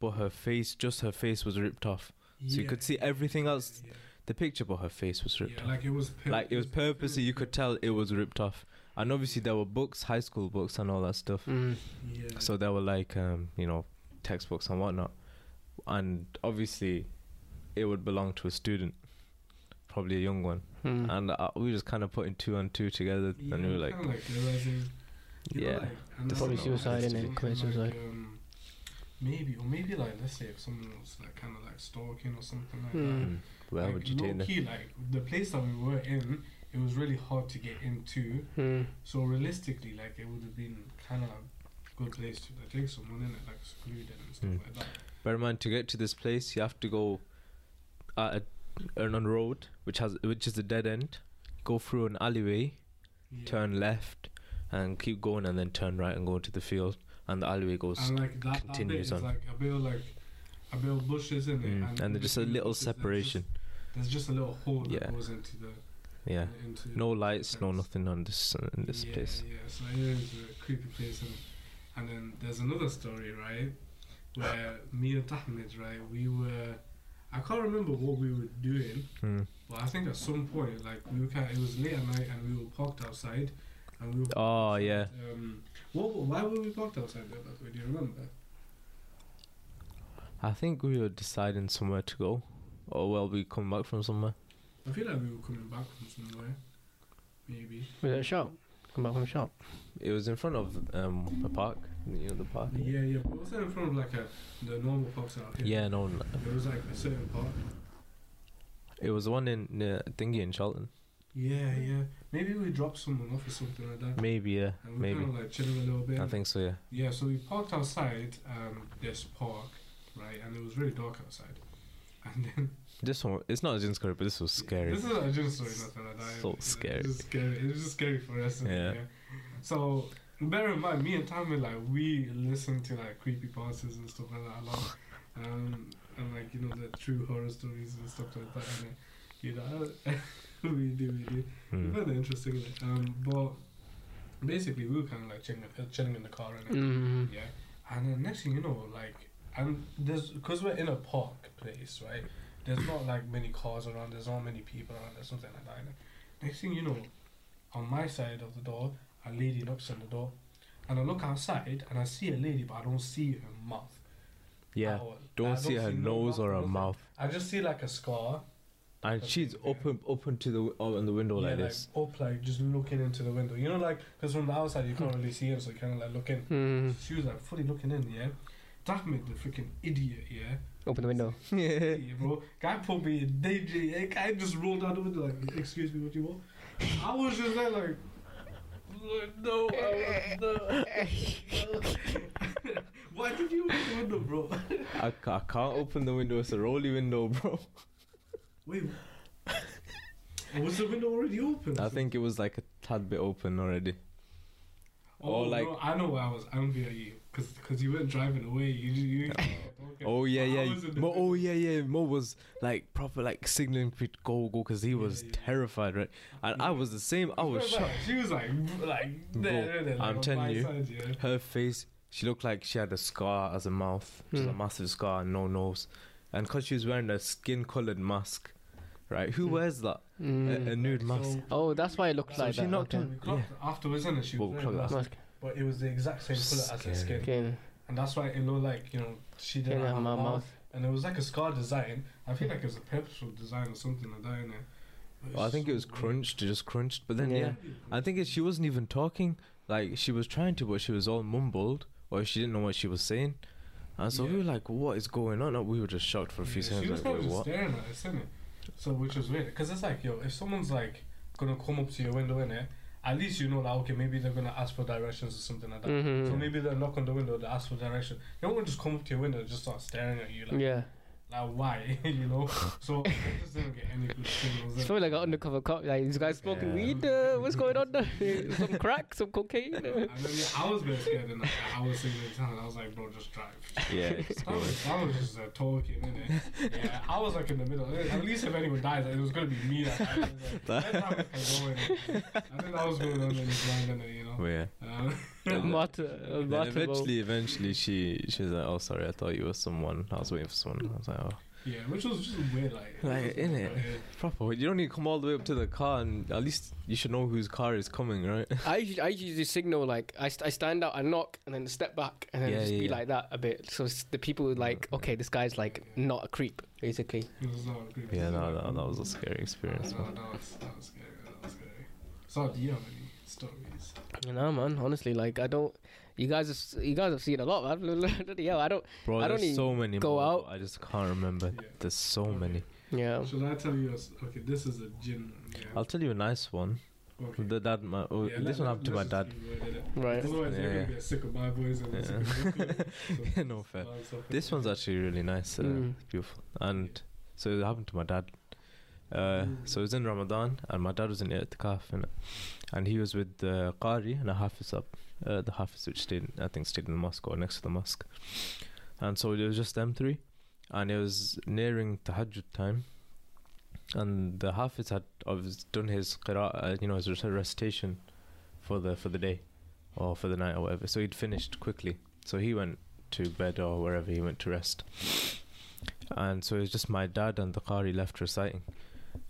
but her face, just her face, was ripped off. So you could see everything else. Yeah, The picture, but her face was ripped Yeah, off. like it was. pur- Like it was purposely, you could tell it was ripped off. And obviously there were books, high school books, and all that stuff. Mm. Yeah. So there were like, um, you know, textbooks and whatnot. And obviously, it would belong to a student, probably a young one. Mm. And uh, we were just kind of putting two and two together, yeah, and we were like, like realizing, you know, yeah, like, and That's then probably suicide, like, innit? something Commit like, suicide. um, maybe, or maybe like let's say if someone was like kind of like stalking or something like Hmm. that. mm, where like, would you low take them? key, like the place that we were in, it was really hard to get into. Mm. So realistically, like it would have been kind of a good place to like, take someone in it, like secluded and stuff Mm. like that. Bear in mind, to get to this place, you have to go at a, on a road which has which is a dead end. Go through an alleyway, Yeah. turn left, and keep going, and then turn right and go into the field. And the alleyway goes. and like that, that continues is on. like a bit of like a bit of bushes in it, Mm, and, and there's just a little bushes, there's just- separation. There's just a little hole that Yeah. goes into the Yeah, into no lights, no nothing on this uh, in this yeah, place. Yeah, so it is a creepy place, and and then there's another story, right, where me and Tahmid, right, we were, I can't remember what we were doing, Mm. but I think at some point, like we were kind, it was late at night, and we were parked outside, and we were. Oh, outside, yeah. Um, what? Why were we parked outside there? By the way, do you remember? I think we were deciding somewhere to go, or well, we come back from somewhere. I feel like we were coming back from somewhere, maybe. Was it a shop? Come back from the shop. It was in front of um a park, you know the park. Yeah, yeah, but it wasn't in front of like a the normal parks out here. Yeah, no, n- It was like a certain park. it was the one in uh, Thingy in Charlton. Yeah, yeah. Maybe we dropped someone off or something like that. Maybe, yeah, And we maybe. kind of like chilling a little bit. I think so, yeah. Yeah, so we parked outside um, this park, right? And it was really dark outside. And then This one, it's not a jinn story, but this was scary. This is a gym story, nothing like that. So It- scary. It was scary. It was just scary for us. Yeah. yeah. So bear in mind, me and Tommy like we listen to like creepy pastas and stuff like that a lot. Um, and like you know the true horror stories and stuff like that. And, uh, you know, we do, we do. We Mm. find it interesting. Um, but basically, we were kind of like chilling, uh, chilling in the car and Mm. yeah. And then next thing you know, like, and there's because we're in a park place, right? There's not like many cars around. There's not many people around. There's something like that. innit? Next thing you know, on my side of the door, a lady knocks on the door, and I look outside and I see a lady, but I don't see her mouth. Yeah, at all. I don't see her no nose or her mouth. I just see like a scar. And Okay, she's yeah. open, open to the in the window yeah, like this. up, like just looking into the window. You know, like because from the outside you can't really see him, so you kind of like looking. Mm. She was like fully looking in, yeah. That made the freaking idiot, yeah. Open the window. Yeah. Yeah, bro. Guy put me in danger. Yeah. Guy just rolled out the window like, excuse me, what you want? I was just there like, like, no, I was, no, no. Why did you open the window, bro? I, I can't open the window. It's a rolly window, bro. Wait. Was the window already open? I think it was like a tad bit open already. Oh, or like- no, I know why I was angry at you. Cause, cause you weren't driving away. You, you. Oh yeah, yeah. Mo, oh yeah, yeah. Mo was like proper like signaling for to go, go, because he was yeah. terrified, right? And I was the same. I was shocked. She was like, like, Bro, there, there, like I'm telling you. side, yeah. Her face, she looked like she had a scar as a mouth, just a Hmm. massive scar and no nose. And because she was wearing a skin-colored mask, right? Who Hmm. wears that? Mm. A, a nude mask. so- oh, that's why it looked So like she that. knocked okay. on- We clocked afterwards, and she was Well, wearing clock a mask, Mask. but it was the exact same color as her Scary. skin, and that's why it looked like you know she didn't Yeah, have a my mouth. mouth. and it was like a scar design. I feel like it was a purposeful design or something like that. innit? But Well, I it's think it so was weird. crunched, just crunched. But then yeah, Yeah. I think it, she wasn't even talking. Like she was trying to, but she was all mumbled, or she didn't know what she was saying. And so we were like, "What is going on?" And we were just shocked for a few Yeah, She seconds. was Like, kind of Wait, just what? staring at us, innit? So which is weird, because it's like, yo, if someone's like gonna come up to your window, in it, At least you know that okay, maybe they're gonna ask for directions or something like that. Mhm. So maybe they'll knock on the window, they ask for direction. They won't just come up to your window and just start staring at you like Yeah. Like why? you know. So I just didn't get any good signals. It's probably like an undercover cop. Like this guy's smoking Yeah. weed. Uh, what's going on? there? some crack, some cocaine. And then, yeah, I was very scared, and I, I was sitting in town. I was like, bro, just drive. Yeah, just I go. was, I was just uh, talking, innit? Yeah, I was like in the middle. At least if anyone dies, it was gonna be me that died. Like, let Travis can. I think that was going on in his mind, innit, you know. But yeah. Um, Martyr, uh, Then martyr mode. eventually, eventually, she she was like, "Oh, sorry, I thought you were someone. I was waiting for someone." I was like, "Oh, yeah, which was just weird, like. Like, it was proper. You don't need to come all the way up to the car, and at least you should know whose car is coming, right?" I usually, I usually signal like I, st- I stand out, I knock, and then step back, and then Yeah, just yeah, be yeah. like that a bit. So the people would like, okay, this guy's like not a creep, basically. It was not good. yeah, no, that, that was a scary experience. no, man. that was, that was scary. That was scary. So, do you have any stories? You know, man. Honestly, like I don't. You guys, have, you guys have seen a lot, man. yeah, I don't. Bro, I don't there's so many. go more, out. I just can't remember. Yeah. There's so Okay. many. Yeah. Should I tell you? A, s- okay, this is a jinn. Yeah. I'll tell you a nice one. okay. The dad, my oh, Yeah, this one happened to my dad. just keep. Right. Otherwise, Yeah, you're get sick of my voice and Yeah. voice. Yeah, no fair. So, This one's actually really nice. Uh, Mm. Beautiful. And so it happened to my dad. Uh, so it was in Ramadan, and my dad was in I'tikaf, innit? And he was with the Qari and a Hafiz up, uh, the Hafiz which stayed, I think, stayed in the mosque or next to the mosque. And so it was just them three, and it was nearing Tahajjud time, and the Hafiz had done his qira'ah, uh, you know, his recitation for the for the day, or for the night or whatever. So he'd finished quickly, so he went to bed or wherever he went to rest. And so it was just my dad and the Qari left reciting.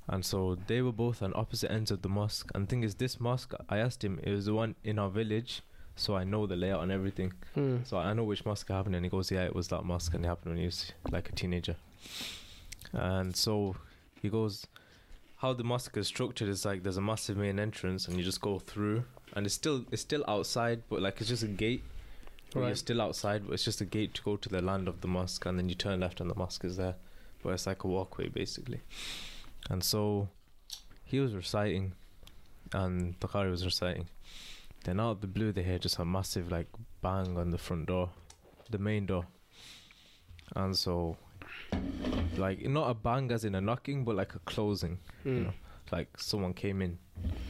And so they were both on opposite ends of the mosque. And the thing is, this mosque, I asked him, it was the one in our village, so I know the layout and everything. Hmm. So I know which mosque happened. And he goes, Yeah, it was that mosque, and it happened when he was like a teenager. And so he goes, How the mosque is structured is like there's a massive main entrance, and you just go through, and it's still it's still outside, but like it's just a gate. Where You're still outside, but it's just a gate to go to the land of the mosque, and then you turn left, and the mosque is there. But it's like a walkway, basically. And so he was reciting, and the Qari was reciting. Then out of the blue, they hear just a massive like bang on the front door, the main door. And so, like not a bang as in a knocking, but like a closing. Hmm. You know, like someone came in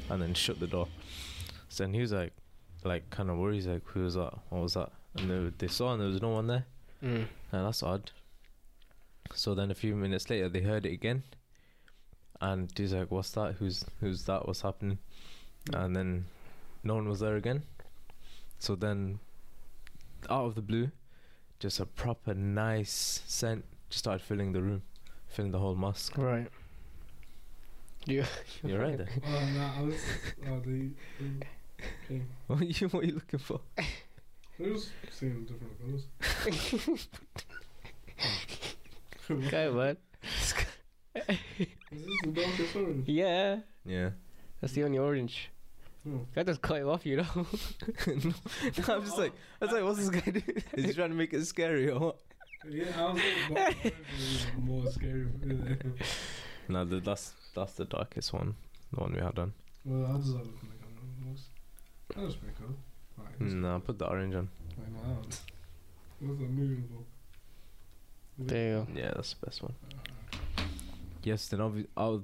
and then shut the door. So then he was like, like kind of worried. He's like, "Who was that? What was that?" And they, they saw, and there was no one there. Hmm. And that's odd. So then a few minutes later, they heard it again, and he's like, "What's that? Who's who's that? What's happening?" And then no one was there again. So then, out of the blue, just a proper nice scent just started filling the room, filling the whole mosque. Right. You. You're right there. Oh, no, I was. Oh, the. um, Okay. What are you, what are you looking for? They're just seeing different colours. Okay, man. Is this the darkest orange? Yeah. Yeah. That's the only orange. Hmm. Oh. I just cut him off, you know. no, I'm just like, I was like, what's this guy doing? Is he trying to make it scary or what? Yeah, I was like, dark orange is more scary. No, the, that's that's the darkest one, the one we had done. well, how does that look like? I'm That was pretty cool. Right, let's- mm, put the orange on. Wait, no, that was- What's that moving for? There you go. Yeah, that's the best one. Uh, Yes, then obvi- out,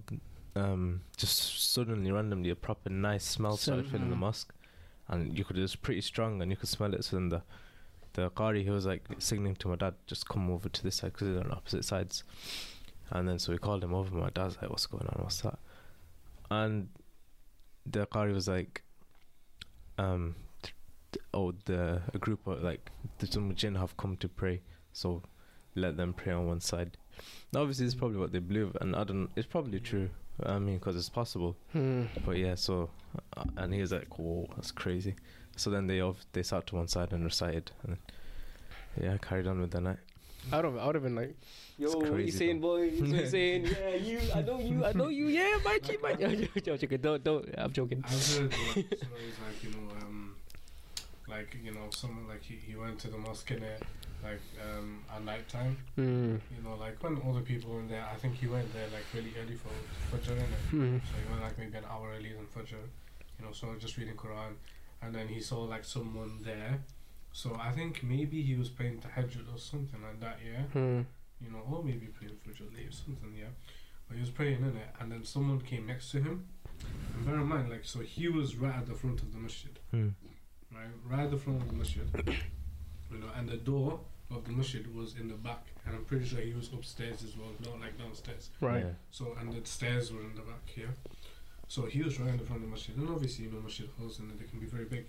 um, just suddenly, randomly, a proper nice smell started filling the Mhm. mosque, and you could it was pretty strong, and you could smell it. So then the the qari he was like signaling to my dad, just come over to this side because they're on opposite sides. And then so we called him over. My dad's like, "What's going on? What's that?" And the qari was like, um, oh, the a group of like the some jinn have come to pray, so let them pray on one side. Now, obviously, it's probably what they believe, and I don't. It's probably true. I mean, because it's possible. Hmm. But yeah, so uh, and he was like, "Whoa, that's crazy." So then they off they sat to one side and recited, and yeah, carried on with the night. I would have, I would have been like, yo, It's what you crazy, saying, boy? What you saying? Yeah, you, I know you, I know you. Yeah, Mikey, Mikey. I'm joking. Don't, don't. I'm joking. I've heard like, stories like you know, um, like you know, someone like he, he went to the mosque in there, like um, at night time. Hmm. You know, like when other people were in there. I think he went there like really early for Fajr, innit? Hmm. So he went like maybe an hour earlier than Fajr. You know, so just reading Quran, and then he saw like someone there. So I think maybe he was playing Tahajjud or something like that. Yeah. Hmm. you know, or maybe praying for Jolly or something, yeah. But he was praying in it, and then someone came next to him. And bear in mind, like, so he was right at the front of the masjid, Hmm. Right, right at the front of the masjid, you know, and the door of the masjid was in the back, and I'm pretty sure he was upstairs as well, not like downstairs. Right. Yeah. So and the stairs were in the back here. So he was right in the front of the masjid. And obviously, you know, masjid halls and they can be very big.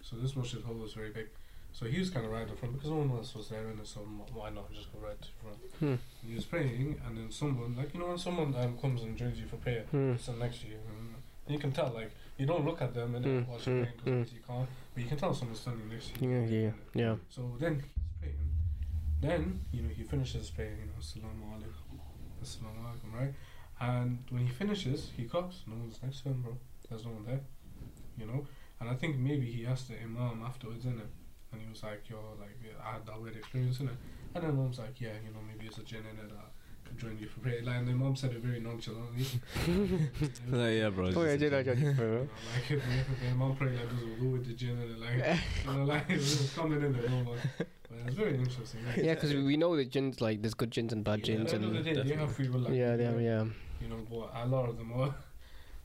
So this masjid hall was very big. So he was kind of right in the front because no one else was there and. So why not just go right to the front? Hmm. And he was praying, and then someone, like you know, when someone um, comes and joins you for prayer, Hmm. sit next to you, and you can tell, like you don't look at them and then Hmm, watch you're hmm, praying 'cause hmm. you can't, but you can tell someone's standing next to you. Yeah, yeah, yeah. So then he's praying. Then, you know, he finishes praying, you know, Assalamu alaikum. Assalamu alaikum, right? And when he finishes, he coughs. No one's next to him, bro. There's no one there. You know? And I think maybe he asked the Imam afterwards, innit? And he was like, yo, like, I had that weird experience, innit? And then Imam's like, yeah, you know, maybe it's a jinn in it that join you for prayer. Like, and the Imam said it very nonchalantly. Like, yeah, bro. Oh yeah, just did I joke. judge you for You it? know, like, if, if the Imam prayed like this, wudu with the jinn and like, you know, like, it was coming in the room. Like, but it's very interesting. Like, Yeah, because we know the jinns like there's good jinns and bad At jinns the the and day, they have free will. Like, yeah, they have, yeah, You know, but a lot of them are,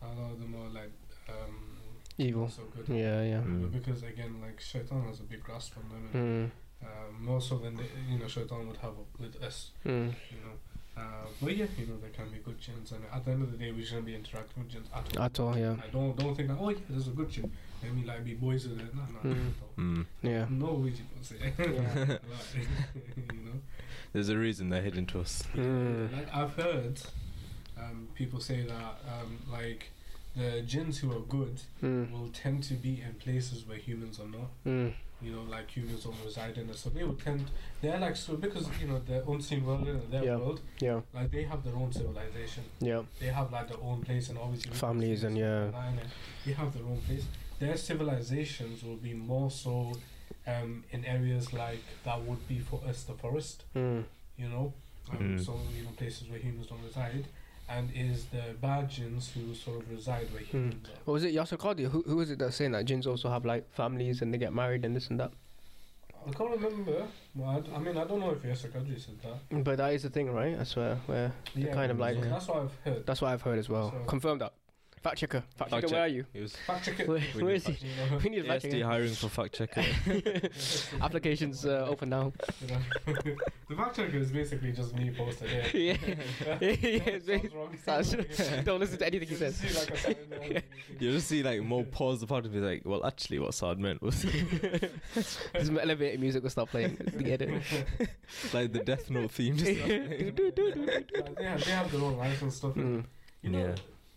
a lot of them are like, um, evil. not so good. Yeah, yeah. Mm. Because again, like shaitan has a big grasp on them, and Mm. uh, more so than they, you know, shaitan would have with us. Mm. You know, uh, but yeah, you know, there can be good jinns, and at the end of the day, we shouldn't be interacting with jinns at all. At all, yeah. I don't don't think that. Oh yeah, there's a good jinn. Let me like be boys with it. No, no, Mm. Mm. Yeah. no way to say. Yeah. you know. There's a reason they're hidden to us. Mm. Like I've heard um, people say that um, like the jinns who are good Mm. will tend to be in places where humans are not. You know, like humans don't reside in it. So they will tend they're like so because you know the unseen world in their Yeah. world, Yeah. like they have their own civilization. Yeah. They have like their own place and obviously we Families and yeah. online and They have their own place. Their civilizations will be more so um, in areas like that would be for us the forest Mm. you know, um, Mm. so you know places where humans don't reside, and is the Bajins who sort of reside where humans hmm. are. What was it Yasir Qadhi? Who, who is it that's saying that jinns also have like families and they get married and this and that? I can't remember. Well, I, d- I mean, I don't know if Yasir Qadhi said that. But that is the thing, right? I swear. Where Yeah, kind of like- that's what I've heard. that's what I've heard as well. So- Confirm that. Fact checker. Fact, Fact checker. check. Where are you? He was Fact check it. Where, We need is he? You know, We need a fact ASD checker. hiring for fact checker. Applications uh, open now. the fact checker is basically just me posted here. yeah. yeah. it's very- Sounds wrong. sounds- Don't listen to anything he You just says. see, like, a uh, You just see like more pause the part and be like, well, actually, what Saad meant was This elevator music will start playing. The edit. like the Death Note theme. Just they, have, they have their own life and stuff. Mm. You know, Yeah.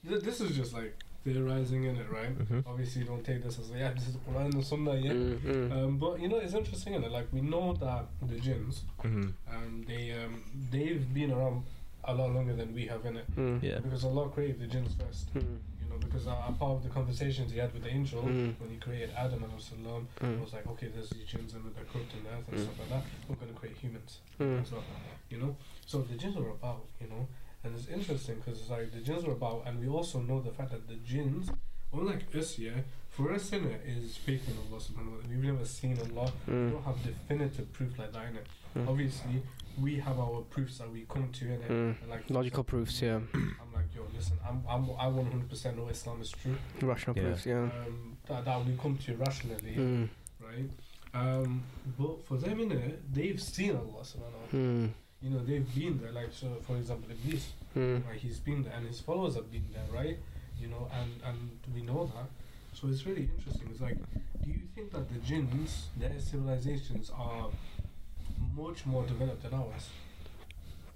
Th- this is just like theorizing in it, right? Mhm. Obviously, don't take this as yeah, this is Quran and Sunnah, yeah. Mm, mm. Um, but you know, it's interesting, in it. Like we know that the jinns, Mhm. um, they um, they've been around a lot longer than we have in it. Mm. Yeah. Because Allah created the jinns first. Mm. You know, because uh, a part of the conversations he had with the angel Mm. when he created Adam and salam Mm. was like, okay, there's these jinns and they're cooked in the earth and Mm. stuff like that. We're gonna create humans. Mm. as well, you know. So the jinns are about, you know, and it's interesting because it's like the jinns were about, and we also know the fact that the jinns, unlike us, yeah, for us in is faith in Allah subhanahu wa ta'ala. We've never seen Allah. We Mm. don't have definitive proof like that in it. Mm. Obviously, we have our proofs that we come to in it. Mm. And like Logical proofs, yeah. I'm like, yo, listen, I'm, I'm, I 100% know Islam is true. Rational Yeah. proofs, yeah. Um, that, that we come to rationally, Mm. right? Um, but for them in it, they've seen Allah subhanahu wa ta'ala. You know, they've been there. Like, so for example, Iblis, Mm. right, he's been there, and his followers have been there, right? You know, and and we know that. So it's really interesting. It's like, do you think that the jinns, their civilizations are much more developed than ours?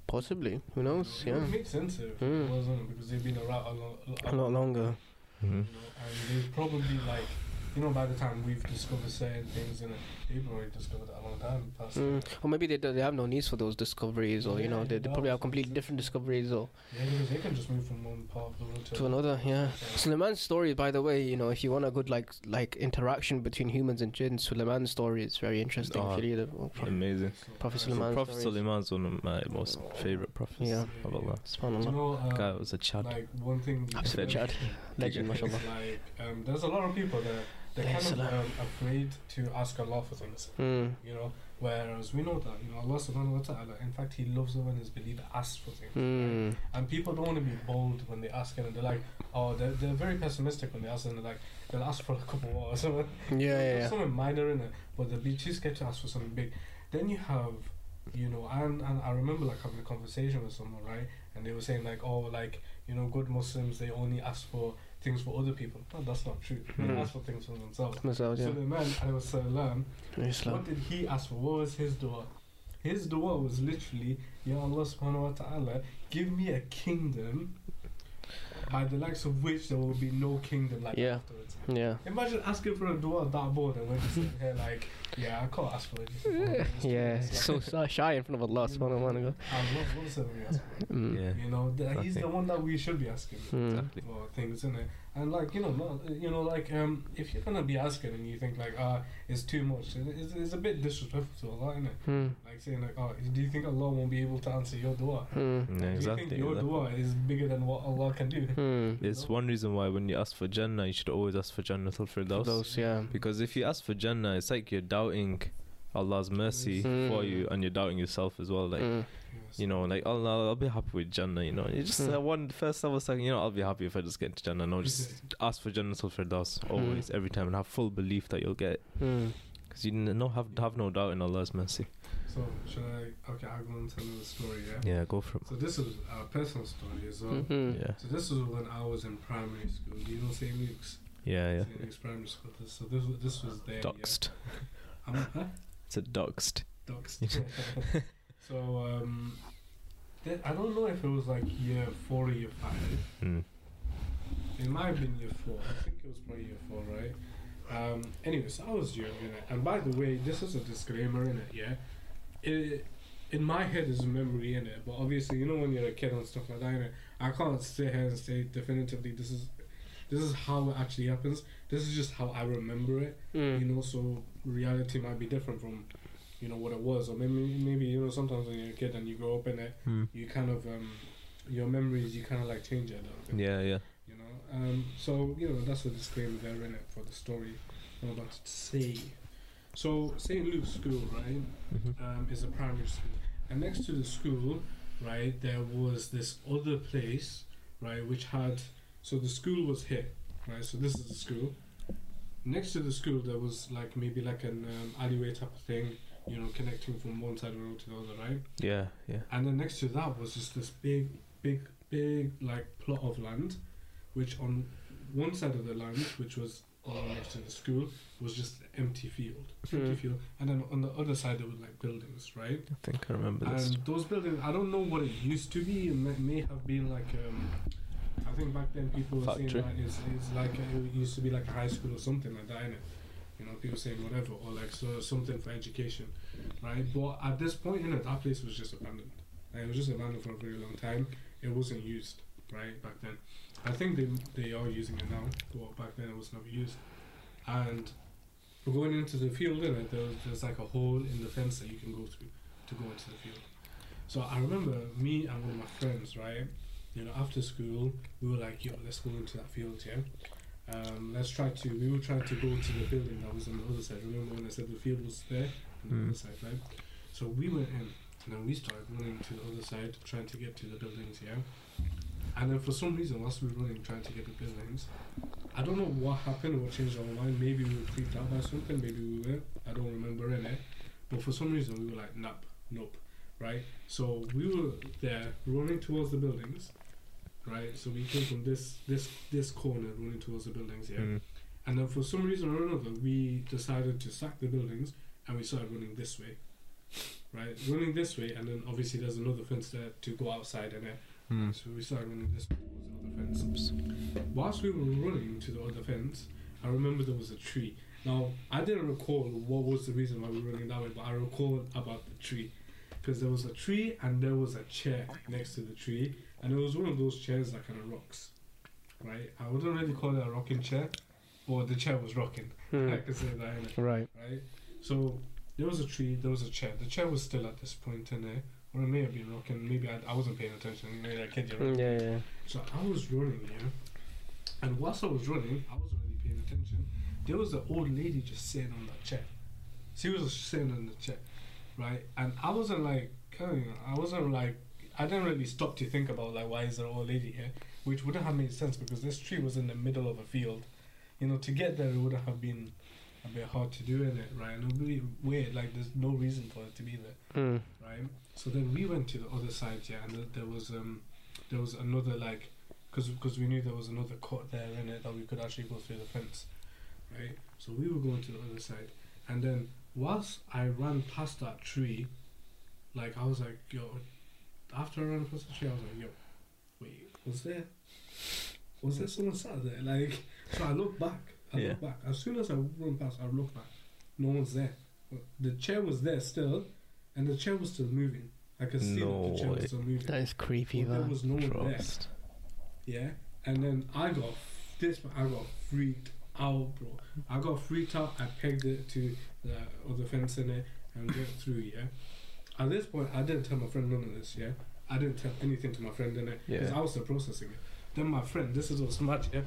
Possibly. Who knows? You know, Yeah. It makes sense if Mm. it wasn't because they've been around a lot, A lot longer. Mhm. You know, and they've probably like, you know, by the time we've discovered certain things, in and they've already discovered it a long time past. Mm. Or maybe they, do- they have no needs for those discoveries, or you know, they, they no, probably have completely different discoveries, or Yeah, because they can just move from one part of the world to, to another. Yeah. So- Suleiman's story, by the way, you know, if you want a good like like interaction between humans and jinns, Suleiman's story is very interesting. Oh, if you. Well, Pro- Amazing. Prophet Suleiman. Prophet stories. Suleiman's one of my most favorite prophets Yeah. of Allah. Do you Subhanallah. know, uh, Guy was a Chad. like one thing. Absolute Chad. Legend, mashallah. like um, there's a lot of people that they're kind of um, afraid to ask Allah for things. Mm. You know, whereas we know that you know Allah Subhanahu wa Taala. In fact, He loves it when His believer asks for things. Mm. And people don't want to be bold when they ask it, and they're like, oh, they're, they're very pessimistic when they ask, and they're like, they'll ask for a cup of water or something. Yeah, yeah, yeah. Something minor in it, but they'll be too scared to ask for something big. Then you have, you know, and, and I remember like having a conversation with someone, right? And they were saying like, oh, like, you know, good Muslims, they only ask for things for other people. No, that's not true. They Mm. ask for things for themselves. Themselves, yeah. Suleiman, alayhi what did he ask for? What was his dua? His dua was literally, Ya Allah subhanahu wa ta'ala, give me a kingdom by the likes of which there will be no kingdom like Yeah. afterwards. Yeah. Imagine asking for a dua that bored and we're just sitting here like, yeah, I can't ask for it. Just. Yeah. It's So, so shy in front of Allah subhanahu wa ta'ala. Allah, what is it we ask? Mm. Yeah. You know, the, he's Okay. the one that we should be asking Mm. Exactly. for things, isn't it? And like you know, not, you know, like um, if you're gonna be asking and you think like ah, it's too much, it's, it's a bit disrespectful to Allah, isn't it? Mm. Like saying like, oh, do you think Allah won't be able to answer your dua? Mm. Yeah, Do you think your dua is bigger than what Allah can do? Mm. It's one reason why when you ask for Jannah, you should always ask for Jannatul Firdaus. Those, yeah. Because if you ask for Jannah, it's like you're doubting Allah's mercy Mm. for you, and you're doubting yourself as well. Like Mm. Yes. You know, like Allah, I'll be happy with Jannah. You know, you just Mm. uh, one first I was like, you know, I'll be happy if I just get into Jannah. No, just ask for Jannatul Firdaus always, every time, and have full belief that you'll get. Mm. Because you n- no have have no doubt in Allah's mercy. So should I? Okay, I'll go on to another story. Yeah. Yeah, go for it. So this is a personal story as well. Mhm. Yeah, So this was when I was in primary school. Do you know St. Luke's? yeah, yeah. St. Luke's primary school. So this was this was there. Doxed. Yeah. I'm, huh? It's a doxed. Doxed. so um, th- I don't know if it was like year four or year five. Mm. It might have been year four. I think it was probably year four, right? Um, anyways, I was young in it. And by the way, this is a disclaimer in it, yeah? It, in my head is a memory in it, but obviously, you know, when you're a kid and stuff like that, innit, I can't sit here and say definitively this is this is how it actually happens. This is just how I remember it, you Mm. know. So reality might be different from, you know, what it was, or maybe maybe you know sometimes when you're a kid and you grow up in it, Mm. you kind of um, your memories you kind of like change it a little bit Yeah, yeah. you know. Um, so you know that's a disclaimer there in it for the story I'm about to say. So St. Luke's School, right, hmm um, is a primary school, and next to the school, right, there was this other place, right, which had so the school was here, right. So this is the school. Next to the school, there was like maybe like an um, alleyway type of thing, you know, connecting from one side of the road to the other, right. Yeah, yeah. And then next to that was just this big, big, big like plot of land, which on one side of the land, which was uh, next to the school, was just empty field, empty Hmm. field, and then on the other side there were like buildings, right? I think I remember this. And those buildings, I don't know what it used to be. It may, may have been like, um, I think back then people were saying that it's, it's like a, it used to be like a high school or something like that, innit? You know, people saying whatever or like so something for education, right? But at this point, in it, that place was just abandoned. And it was just abandoned for a very long time. It wasn't used, right back then. I think they they are using it now, but back then it was never used. And going into the field, in it, there's like a hole in the fence that you can go through to go into the field. So I remember me and one of my friends, right? You know, after school, we were like, "Yo, let's go into that field, yeah." Um, let's try to. We were trying to go to the building that was on the other side. Remember when I said the field was there on the Mm. other side, right? So we went in, and then we started running to the other side, trying to get to the buildings, yeah. And then for some reason, whilst we were running, trying to get the buildings, I don't know what happened, what changed our mind. Maybe we were creeped out by something. Maybe we were. I don't remember in it. But for some reason, we were like, nope, nope, right? So we were there running towards the buildings, right? So we came from this this this corner running towards the buildings, yeah. Mm. And then for some reason or another, we decided to sack the buildings and we started running this way, right? Running this way, and then obviously there's another fence there to go outside, and it. Mm. so we started running this way towards the other fence. Whilst we were running to the other fence, I remember there was a tree. Now I didn't recall what was the reason why we were running that way, but I recall about the tree because there was a tree and there was a chair next to the tree, and it was one of those chairs that kind of rocks, right? I wouldn't really call it a rocking chair, or the chair was rocking. I Mm. could say that, innit? Right. right? So there was a tree, there was a chair. The chair was still at this point in there, or it may have been rocking. Maybe I, I wasn't paying attention. Maybe I kid you. Mm, Yeah, yeah. So I was running, yeah. And whilst I was running, I wasn't really paying attention. there was an old lady just sitting on that chair. She was just sitting on the chair, right? And I wasn't like, I wasn't like, I didn't really stop to think about like why is there an old lady here, which wouldn't have made sense because this tree was in the middle of a field. You know, to get there it wouldn't have been a bit hard to do in it, right? And it would be weird. Like there's no reason for it to be there Mm. right? So then we went to the other side, yeah, and there was um, there was another like, because because we knew there was another court there in it that we could actually go through the fence, right? So we were going to the other side, and then whilst I ran past that tree, like I was like, yo, after I ran past the tree, I was like, yo, wait, was there, was there someone sat there? Like, so I look back, I Yeah. looked back. As soon as I run past, I look back, no one's there. The chair was there still, and the chair was still moving. I could see No that the chair was still moving. That is creepy, But there was no one there. Yeah, and then I got this. I got freaked out, bro. I got freaked out. I pegged it to the other fence in it and went through. Yeah. At this point, I didn't tell my friend none of this. Yeah. I didn't tell anything to my friend in it because Yeah. I was still processing it. Then my friend, this is what's mad. Yeah.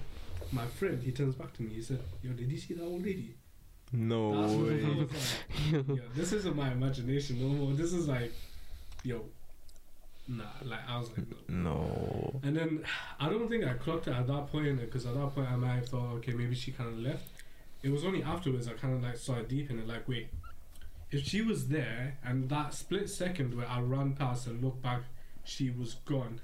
My friend, he turns back to me. He said, "Yo, did you see that old lady?" No That's way. like, yo, this isn't my imagination no more. This is like, yo, nah. Like I was like, no. No. And then I don't think I clocked it at that point because at that point I might have thought, okay, maybe she kind of left. It was only afterwards I kind of like started deep in it, like, wait, if she was there and that split second where I ran past and looked back, she was gone.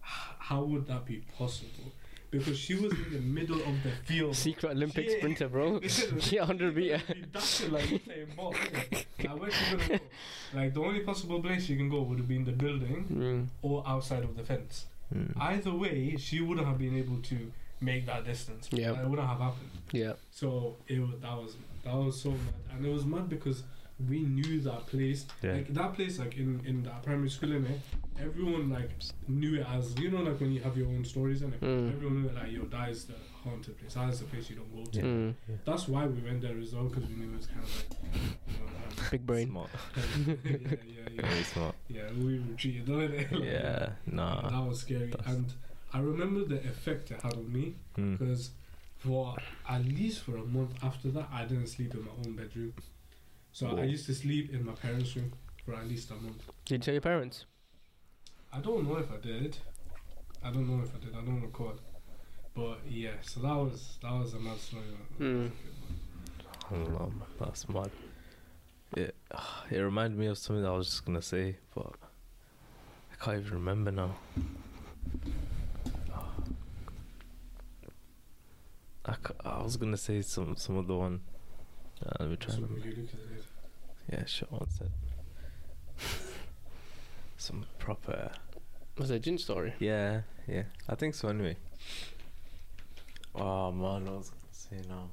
How would that be possible? Because she was in the middle of the field. Secret Olympic Yeah. sprinter, bro. Yeah, 100 meter. you dashing like you're playing ball. innit? Like, she gonna go? Like the only possible place she can go would have been the building Mm. or outside of the fence. Mm. Either way, she wouldn't have been able to make that distance. Yeah. It wouldn't have happened. Yeah. So it that was that was so mad, and it was mad because we knew that place. Yeah. Like that place, like in in that primary school in it, everyone like knew it as you know, like when you have your own stories in it. Mm. Everyone knew it like yo, that is the haunted place. That is the place you don't go to. Yeah. Mm. That's why we went there as well because we knew it was kind of like you know. Big brain. Smart. yeah, yeah, yeah, Very smart. yeah. We retreated. treated, don't it? Like, Yeah. Nah. that was scary, That's- and I remember the effect it had on me Mm. because for at least for a month after that, I didn't sleep in my own bedroom. So I used to sleep in my parents' room for at least a month. Did you tell your parents? I don't know if I did. I don't know if I did. I don't record. But yeah, so that was that was a mad story. Mm. Allah, that's mad. It, it reminded me of something that I was just gonna say, but I can't even remember now. I, I was gonna say some some other one. Uh, let me try. That's and what remember. you look at it. Yeah, sure. One sec. Some proper. Was it a jinn story? Yeah, yeah. I think so. Anyway. Oh man, I was gonna say now.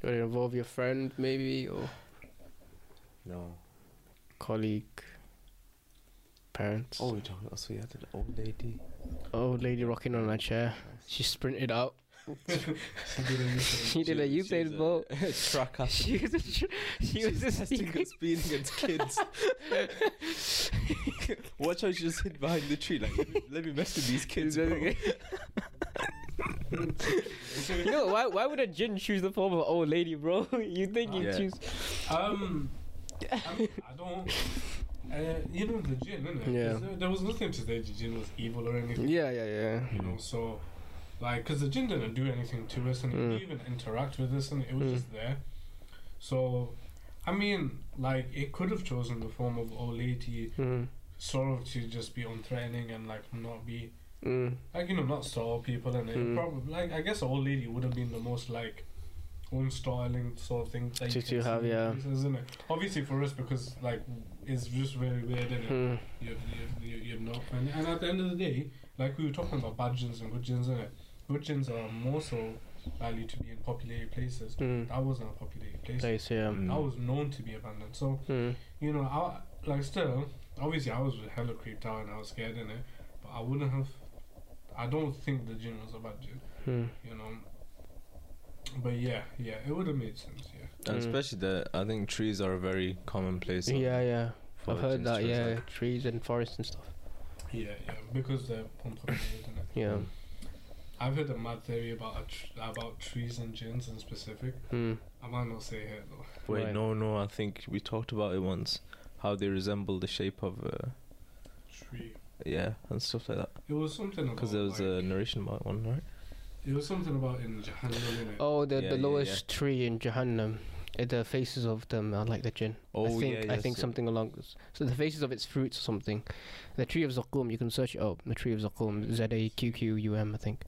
Did it involve your friend, maybe, or No. colleague, parents? Oh, we talking. Oh, so you had an old lady. Old lady rocking on a chair. She sprinted out. She did a She did a Usain Bolt. track She was a, tr- she was a secret. speed against kids. Watch how she just hid behind the tree. Like, let me, mess with these kids. Bro. you know why? Why would a jinn choose the form of an old lady, bro? you think you Yeah. choose? Um, I, I don't. Uh, you know the jinn, innit? 'Cause Yeah. There, there was nothing to say the jinn was evil or anything. Yeah, yeah, yeah. You know, so like, because the jinn didn't do anything to us, and it Mm. didn't even interact with us, and it was Mm. just there. So, I mean, like, it could have chosen the form of old lady, Mm. sort of to just be unthreatening and like not be Mm. like you know not startle people, and it Mm. probably like I guess old lady would have been the most like unstartling sort of thing that To- you to have, yeah. isn't it? Obviously for us because like it's just very weird, isn't? Mm. you, you, you, you're not. And, and at the end of the day, like we were talking about bad jinns and good jinns, innit? Good jinns are more so likely to be in populated places. Mm. That wasn't a populated place. Place, yeah. Mm. That was known to be abandoned. So, Mm. you know, I like still, obviously I was hella creeped out and I was scared in it, but I wouldn't have. I don't think the jinn was a bad jinn, Mm. you know. But yeah, yeah, it would have made sense, yeah. And Mm. especially the, I think trees are a very common place. Yeah, yeah. I've heard that. to Yeah, reside. trees and forests and stuff. Yeah, yeah, because they're unpopulated. Yeah. I've heard a mad theory about a tr- about trees and jinns in specific. Hmm. I might not say it here though. Wait, Right. no, no. I think we talked about it once. How they resemble the shape of, a Tree. yeah, and stuff like that. It was something Because there was like, a narration about one, right? It was something about in Jahannam, innit? Oh, the Yeah, the yeah, lowest tree in Jahannam. Uh, the faces of them are like the jinn. Oh I think yeah, I think yeah. something along this. So the faces of its fruits or something. The tree of Zaqqum, you can search it up. The tree of Zaqqum, Z A Q Q U M, I think.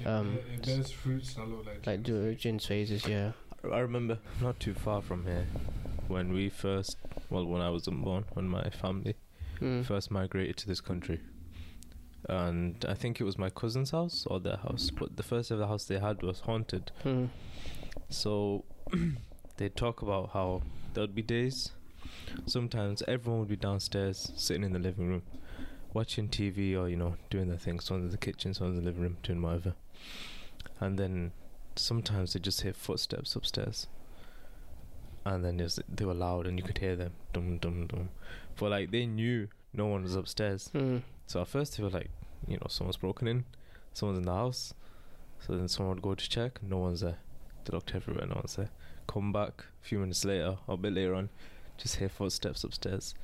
Yeah, um, there- there's fruits that look like Like jinns. the jinn's faces, yeah. I remember not too far from here when we first, well, when I wasn't born, when my family Mm. first migrated to this country. And I think it was my cousin's house or their house, but the first ever house they had was haunted. Mm. So they talk about how there would be days, sometimes everyone would be downstairs sitting in the living room watching TV or, you know, doing their thing. Someone's in the kitchen, someone's in the living room doing whatever. And then sometimes they just hear footsteps upstairs. And then there's, they were loud and you could hear them. Dum, dum, dum. But like they knew no one was upstairs. Mm. So at first they were like, you know, someone's broken in, someone's in the house. So then someone would go to check, no one's there. They looked everywhere, no one's there. Come back a few minutes later, or a bit later on, just hear footsteps upstairs.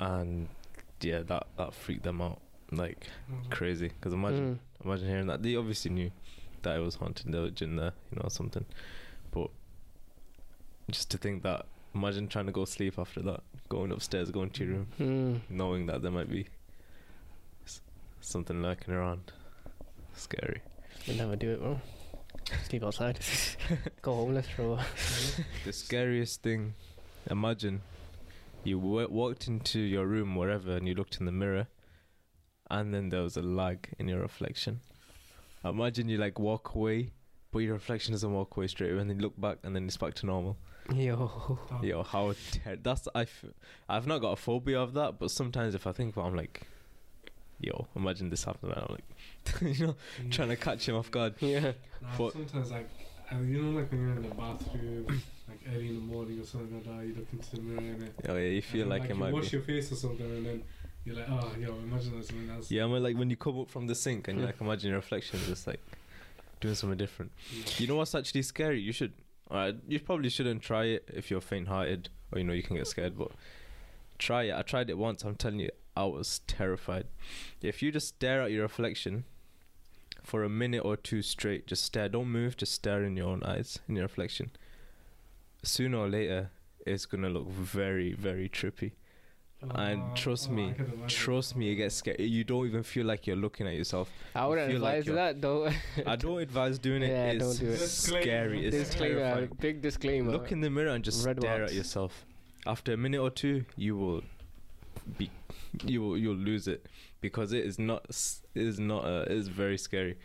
And yeah, that, that freaked them out like Mhm. crazy. Because imagine, Mm. imagine hearing that. They obviously knew that it was haunted, there was jinn there, you know, or something. But just to think that, imagine trying to go sleep after that, going upstairs, going to your room Mm. knowing that there might be something lurking around. Scary. You'll never do it, bro. Sleep outside. Go homeless for a while. The scariest thing, imagine you w- walked into your room, wherever, and you looked in the mirror, and then there was a lag in your reflection. Imagine you like walk away, but your reflection doesn't walk away straight away, and then you look back, and then it's back to normal. Yo. Yo, how ter- that's I. F- I've not got a phobia of that, but sometimes if I think about, it, I'm like, yo, imagine this happened, and I'm like, you know, Mm. trying to catch him off guard. Yeah. Nah, But- sometimes like uh, you know like when you're in the bathroom like early in the morning or something like that you look into the mirror and it Oh yeah, you feel and like, then, it you might wash be. your face or something and then you're like oh yo imagine there's something else Yeah, I mean, like when you come up from the sink and you like imagine your reflection just like doing something different. You know what's actually scary? You should. Alright, you probably shouldn't try it if you're faint-hearted or you know you can get scared. But try it. I tried it once. I'm telling you, I was terrified. If you just stare at your reflection for a minute or two straight, just stare. Don't move. Just stare in your own eyes in your reflection. Sooner or later, it's gonna look very, very trippy. and Uh, trust oh, me. Trust me, it gets scary. You don't even feel like you're looking at yourself. I wouldn't feel like advise you're- that though. I don't advise doing it. Yeah, it's don't do it. scary. It's disclaimer, terrifying. big disclaimer. Look in the mirror and just Red stare marks. at yourself. After a minute or two, you will be, you will you'll lose it because it is not s- it is not uh, it is very scary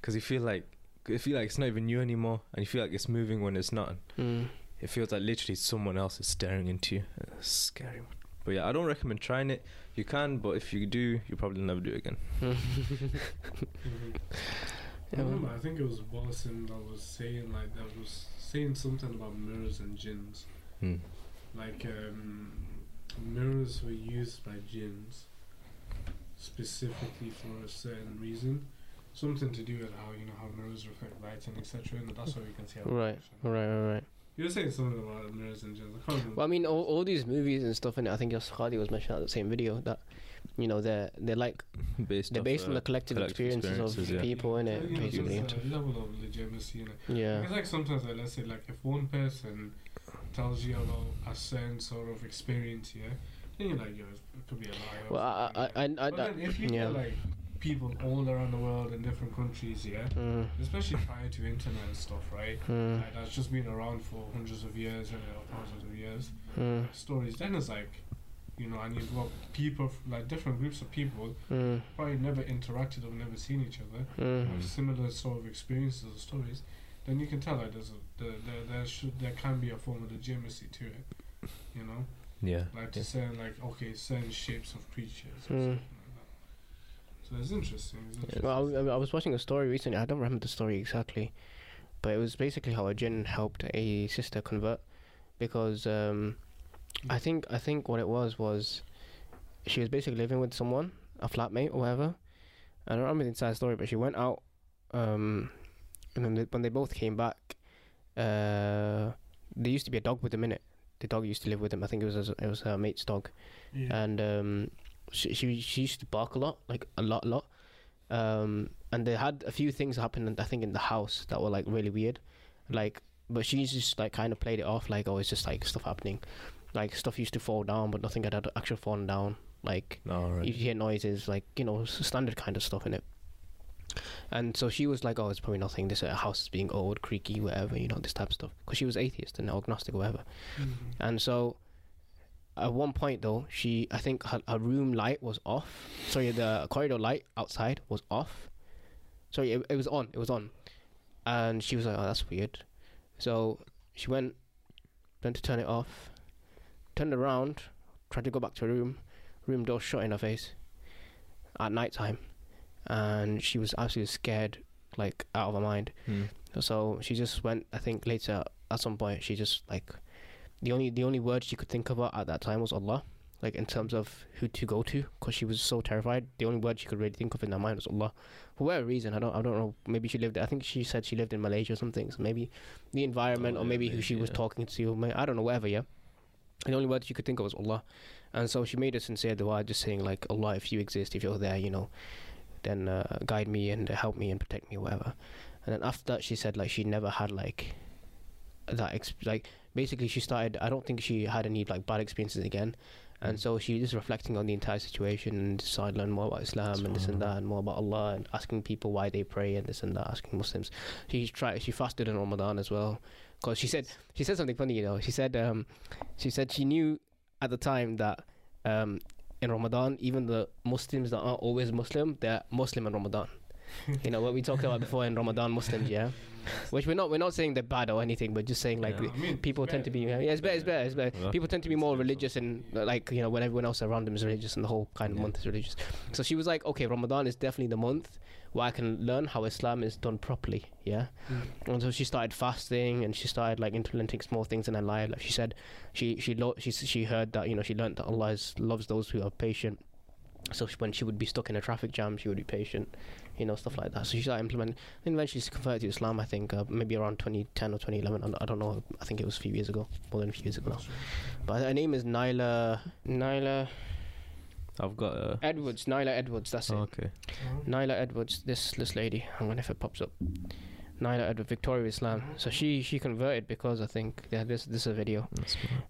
because you feel like you feel like it's not even you anymore and you feel like it's moving when it's not. Mm. It feels like literally someone else is staring into you. It's scary. But yeah, I don't recommend trying it. You can, but if you do, you probably never do it again. Mhm. I remember, I think it was Wallace that was saying like that was saying something about mirrors and jinns. Hmm. Like um, mirrors were used by jinns specifically for a certain reason. Something to do with how you know how mirrors reflect light and etc. And that's why we can see how. Right, right, right, right. You were saying something about mirrors and jinns. I can't remember. Well, I mean, all, all these movies and stuff, and I think Yas was mentioning at the same video that, you know, they're they're like Based they're based on uh, the collective, collective experiences, experiences, of yeah. people, in it, You know, basically. there's a level of legitimacy in it. Yeah. It's like sometimes, like, let's say, like if one person tells you about a certain sort of experience, yeah, then you're like, yo, it could be a lie. Well, I, I. I, I, But I, then if you yeah. get like people all around the world in different countries, yeah, Mm, especially prior to internet and stuff, right? mm, Like that's just been around for hundreds of years and or thousands of years. mm, Stories. Then it's like, you know, and you've got people like different groups of people mm, probably never interacted or never seen each other mm. have similar sort of experiences or stories, then you can tell that there's a there there, there should there can be a form of legitimacy to it, you know, Yeah. like to yeah. say like okay certain shapes of creatures or Mm. something like that. So it's interesting. It's interesting. Well, I, I- I was watching a story recently. I don't remember the story exactly, but it was basically how a jinn helped a sister convert, because um, I think I think what it was was, she was basically living with someone, a flatmate or whatever. I don't remember the entire story, but she went out um, and then when they both came back, uh, there used to be a dog with them in it. The dog used to live with them. I think it was it was her mate's dog, Yeah. and um, she, she she used to bark a lot, like a lot, a lot. Um, and they had a few things happen, I think, in the house that were like really weird, like. But she just like kind of played it off like, oh, it's just like stuff happening, like stuff used to fall down, but nothing had actually fallen down. Like right. you hear noises, like you know, standard kind of stuff in it. And so she was like, "Oh, it's probably nothing. This uh, house is being old, creaky, whatever, you know, this type of stuff." Because she was atheist and agnostic, or whatever. Mhm. And so, at one point though, she, I think her, her room light was off. Sorry, the corridor light outside was off. Sorry, it, it was on. It was on. And she was like, "Oh, that's weird." So she went, went to turn it off, turned around, tried to go back to her room, room door shut in her face, at night time, and she was absolutely scared, like out of her mind. Hmm. So she just went. I think later at some point she just like the only the only word she could think about at that time was Allah. Like in terms of who to go to, because she was so terrified. The only word she could really think of in her mind was Allah. For whatever reason, I don't I don't know. Maybe she lived. I think she said she lived in Malaysia or something. So maybe the environment, Oh, or yeah, maybe who she maybe, was talking to. I don't know. Whatever. Yeah. The only word she could think of was Allah, and so she made a sincere dua, just saying like Allah, if you exist, if you're there, you know, then uh, guide me and help me and protect me, whatever. And then after that, she said like she never had like that ex- like basically she started. I don't think she had any like bad experiences again, and so she was just reflecting on the entire situation and decided to learn more about Islam and this and that and more about Allah and asking people why they pray and this and that, asking Muslims. She tried. She fasted in Ramadan as well, because she said she said something funny. You know, she said um, she said she knew at the time that um, in Ramadan, even the Muslims that aren't always Muslim, they're Muslim in Ramadan. you know what we talked about before in Ramadan Muslims, yeah. Which we're not we're not saying they're bad or anything, but just saying like Yeah. I mean, people tend to be yeah, it's better, it's better, it's better. Yeah. People tend to be more religious and uh, like you know when everyone else around them is religious and the whole kind of Yeah. month is religious. So she was like, okay, Ramadan is definitely the month where I can learn how Islam is done properly. Yeah. Mm. And so she started fasting and she started like implementing small things in her life. Like she said, she she lo- she she heard that you know she learned that Allah is, loves those who are patient. So when she would be stuck in a traffic jam, she would be patient, you know, stuff like that. So she started implementing. And eventually she converted to Islam. I think uh, maybe around 2010 or 2011. I don't- I don't know. I think it was a few years ago, more than a few years ago now. But her name is Nyla Nyla I've got a. Edwards. Nyla Edwards. That's it. okay. Nyla Edwards, this this lady. I'm gonna if it pops up. Nyla Edwards, Victoria Islam. So she she converted because I think yeah this this is a video.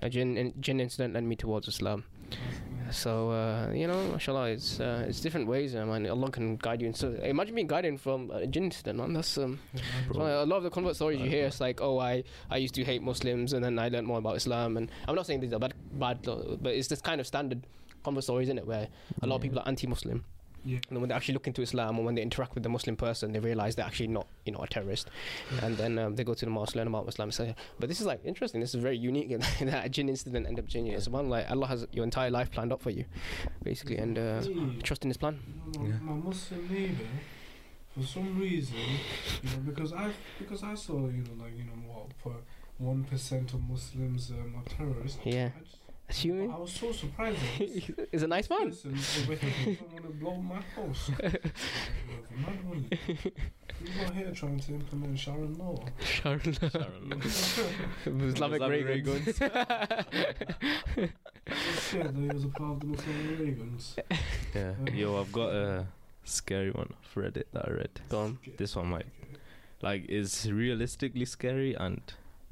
A jinn in, jinn incident led me towards Islam. So uh, you know, mashallah, it's uh, it's different ways. I mean, Allah can guide you. And so imagine being guided from a jinn incident, man. That's um. Bro. So a lot of the convert stories you hear, it's like, oh, I, I used to hate Muslims, and then I learned more about Islam. And I'm not saying these are bad, bad, but it's this kind of standard convert stories, in it, where a lot of people are anti-Muslim, Yeah. and then when they actually look into Islam, or when they interact with the Muslim person, they realize they're actually not, you know, a terrorist. And then um, they go to the mosque, learn about Islam. So, but this is like interesting. This is very unique. And that a jinn incident ended up changing. It's one like Allah has your entire life planned up for you, basically, and uh, Me, trust in His plan. you know, Yeah. my, my Muslim neighbor, for some reason, you know, because I because I saw you know like you know what for one percent of Muslims um, are terrorists. Yeah. I, just, Assuming I was so surprised. that this is a nice man. person over here don't want to blow my house. Mad one. He's not here trying to implement Sharon law. Sharon. Sharon. Islamic ray ray guns. Shit, he was a part of the Muslim Reagans. Yeah. Yo, I've got a scary one off Reddit that I read. Go on. This one might like is realistically scary and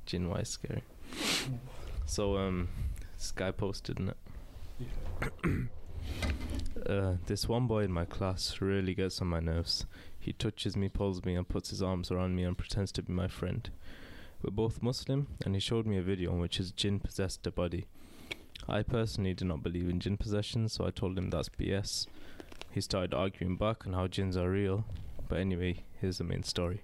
jinn wise scary. So um, this guy posted in it. Yeah. Uh, this one boy in my class really gets on my nerves. He touches me, pulls me, and puts his arms around me and pretends to be my friend. We're both Muslim, and he showed me a video in which his jinn possessed a body. I personally do not believe in jinn possession, so I told him that's BS. He started arguing back on how jinns are real, but anyway, here's the main story.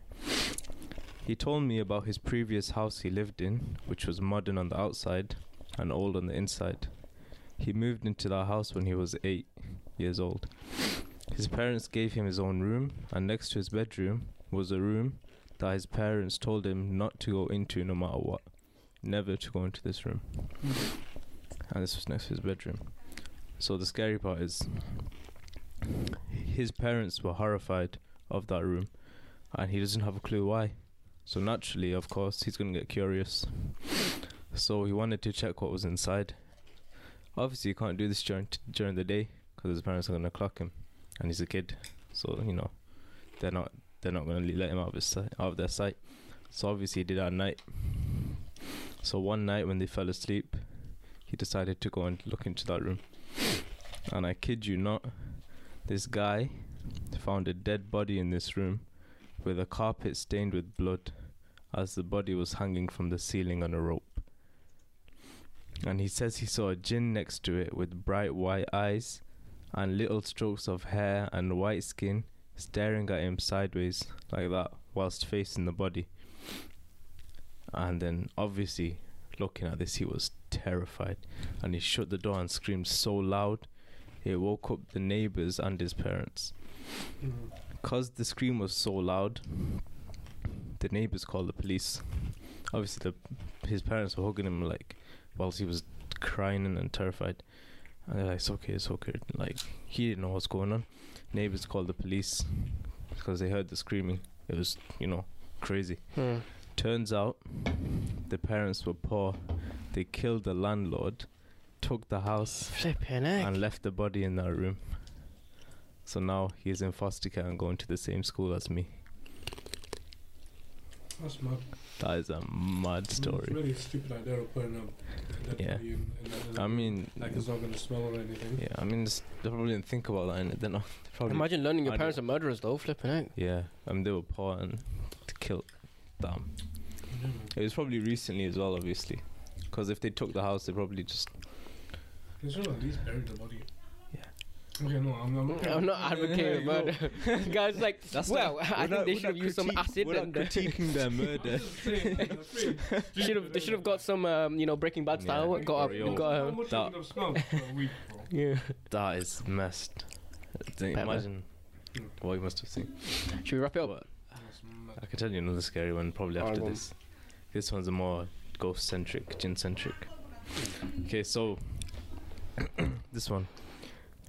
He told me about his previous house he lived in, which was modern on the outside and old on the inside. He moved into that house when he was eight years old. His parents gave him his own room, and next to his bedroom was a room that his parents told him not to go into no matter what. Never to go into this room. And this was next to his bedroom. So the scary part is his parents were horrified of that room and he doesn't have a clue why. So naturally, of course, he's gonna get curious. So he wanted to check what was inside. Obviously, you can't do this during during the day because his parents are gonna clock him, and he's a kid. So you know, they're not they're not gonna let him out of his sight, out of their sight. So obviously, he did it at night. So one night when they fell asleep, he decided to go and look into that room. And I kid you not, this guy found a dead body in this room with a carpet stained with blood as the body was hanging from the ceiling on a rope. And he says he saw a jinn next to it with bright white eyes and little strokes of hair and white skin staring at him sideways like that whilst facing the body. And then obviously looking at this he was terrified and he shut the door and screamed so loud it woke up the neighbors and his parents. Because the scream was so loud, the neighbors called the police. Obviously, the, his parents were hugging him like whilst he was crying and terrified. And they're like, "It's okay, it's okay." Like he didn't know what's going on. Neighbors called the police because they heard the screaming. It was, you know, crazy. Hmm. Turns out the parents were poor. They killed the landlord, took the house, Flipping heck. and left the body in that room. So now he's in foster care and going to the same school as me. That's mad. That is a mad It's story. really stupid idea of putting a dead Yeah. body in, in, in I mean, like it's not gonna smell or anything. yeah, I mean, it's- they probably didn't think about that, and they're not. They probably, Imagine learning your parents are murderers though. Flipping out. yeah, I mean, they were poor and to kill them. Yeah. It was probably recently as well, obviously, because if they took the house, they probably just They should at least bury the body. Yeah. Okay, no, I'm, I'm not. I'm not advocating no. murder. Guys, like, That's well, I think they should have used some acid and uh, critiquing their murder. should have they should have got some um, you know Breaking Bad Yeah. style. Got Yo. a, got How a, much that- would have smelled for a week, yeah. that is messed. Think- Better. Imagine what you must have seen. Should we wrap it up? But I can tell you another scary one probably after this. This one's a more ghost centric, jinn centric. Okay, so this one.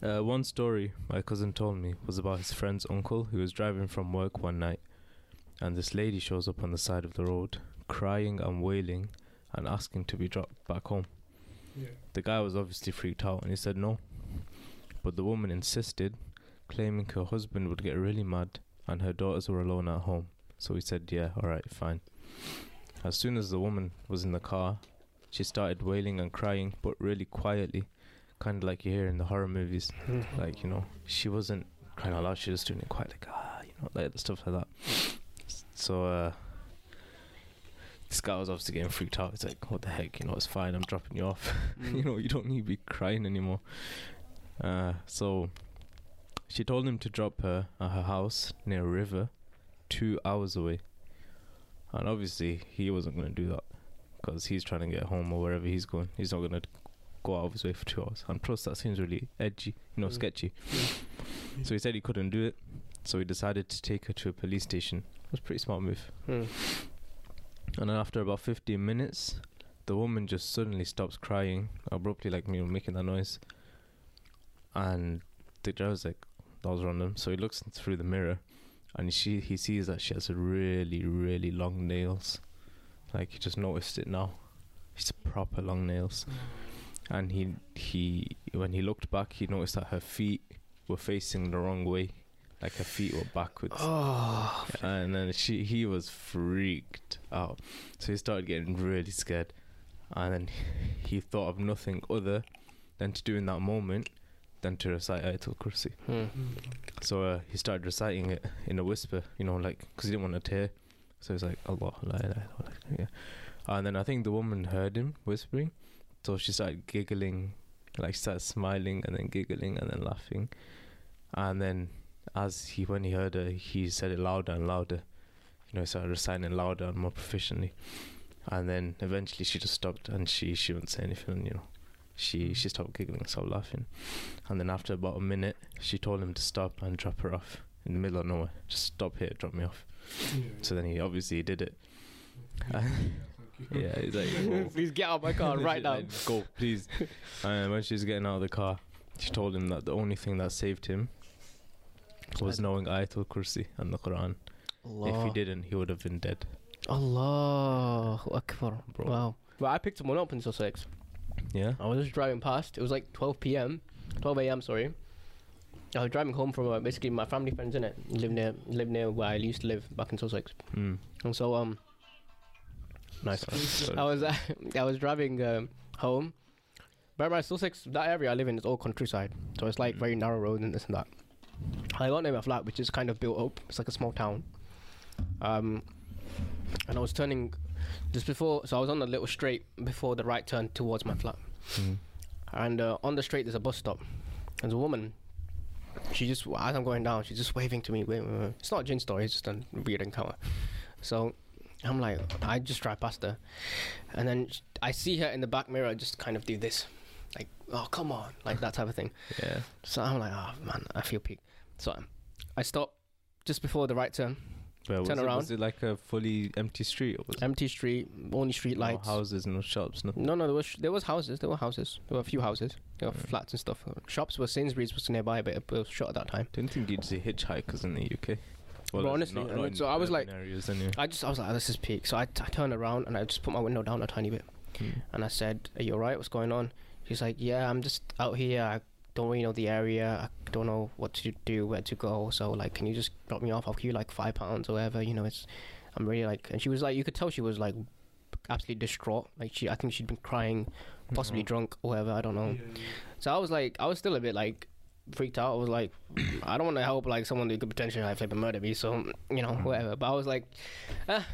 Uh, one story my cousin told me was about his friend's uncle who was driving from work one night, and this lady shows up on the side of the road, crying and wailing, and asking to be dropped back home. Yeah. The guy was obviously freaked out and he said no. But the woman insisted, claiming her husband would get really mad and her daughters were alone at home. So he said, Yeah, alright, fine. As soon as the woman was in the car, she started wailing and crying, but really quietly, kind of like you hear in the horror movies. Like, you know, she wasn't crying out loud, she was doing it quite like, ah, you know, like stuff like that. So, uh, this guy was obviously getting freaked out. He's like, What the heck, you know, it's fine, I'm dropping you off. you know, you don't need to be crying anymore. Uh, so she told him to drop her at her house near a river, two hours away. And obviously, he wasn't going to do that because he's trying to get home or wherever he's going. He's not going to go out of his way for two hours. And plus, that seems really edgy, you know, Mm. sketchy. So he said he couldn't do it. So he decided to take her to a police station. It was a pretty smart move. Hmm. And then after about 15 minutes, the woman just suddenly stops crying, abruptly, like, you know, making that noise. And the driver's like, that was random. So he looks through the mirror and she, he sees that she has really, really long nails. Like, he just noticed it now. She's proper long nails. And he, he, when he looked back, he noticed that her feet were facing the wrong way. Like, her feet were backwards. Oh, And then she he was freaked out. So he started getting really scared. And then he thought of nothing other than to do in that moment than to recite Ayatul Kursi. hmm. So uh, he started reciting it in a whisper, you know, like, because he didn't want to hear. So he's like, Allah, la ilaha illallah," yeah. And then I think the woman heard him whispering. So she started giggling, like, she started smiling and then giggling and then laughing. And then as he, when he heard her, he said it louder and louder. You know, he started reciting louder and more proficiently. And then eventually she just stopped and she, she wouldn't say anything, you know. She, she stopped giggling, stopped laughing. And then after about a minute, she told him to stop and drop her off in the middle of nowhere. Just stop here, drop me off. So then he obviously did it. Yeah, he's like, "Oh, Please get out of my car right now. like, Go, please. and when she was getting out of the car, she told him that the only thing that saved him was knowing Ayatul Kursi and the Quran. Allah. If he didn't, he would have been dead. Allah Akbar. Bro. Wow. Well, I picked someone up in Sussex. Yeah. I was just driving past. It was like 12 p.m. 12 a.m. Sorry. I was driving home from uh, basically my family friends in it. Live near, live near where I used to live back in Sussex. Mm. And so um, nice. Sorry. I was uh, I was driving um, home. Bear in mind, Sussex, that area I live in is all countryside, so it's like Mm. very narrow roads and this and that. I got near my flat, which is kind of built up. It's like a small town. Um, and I was turning just before, so I was on the little straight before the right turn towards my flat. Mm. And uh, on the straight, there's a bus stop. There's a woman. She just, as I'm going down, she's just waving to me. Wait, wait, wait. It's not a jinn story, it's just a weird encounter. So I'm like, I just drive past her. And then I see her in the back mirror just kind of do this. Like, oh, come on. Like that type of thing. Yeah. So I'm like, oh, man, I feel peak. So I stop just before the right turn. Was Turn it, around. Was it like a fully empty street? Or was Empty street, only street no lights. houses, no shops, nothing? No, no, there was there was houses. There were houses. There were a few houses. There were Mm. flats and stuff. Shops were Sainsbury's was nearby, but it was shut at that time. Don't think you'd see hitchhikers in the UK. Bro, that's honestly, not- I mean, so I was like- areas. I just I was like, this is peak. So I, t- I turned around and I just put my window down a tiny bit, Mm. and I said, "Are you alright? What's going on?" She's like, "Yeah, I'm just out here. I don't really know the area. I don't know what to do, where to go. So like, can you just drop me off? I'll give you like five pounds or whatever. You know, it's I'm really like." And she was like, you could tell she was like absolutely distraught. Like she, I think she'd been crying, possibly Mhm. drunk or whatever. I don't know. So I was like, I was still a bit like freaked out. I was like, I don't want to help like someone who could potentially like flip and murder me. So you know, whatever. But I was like, ah,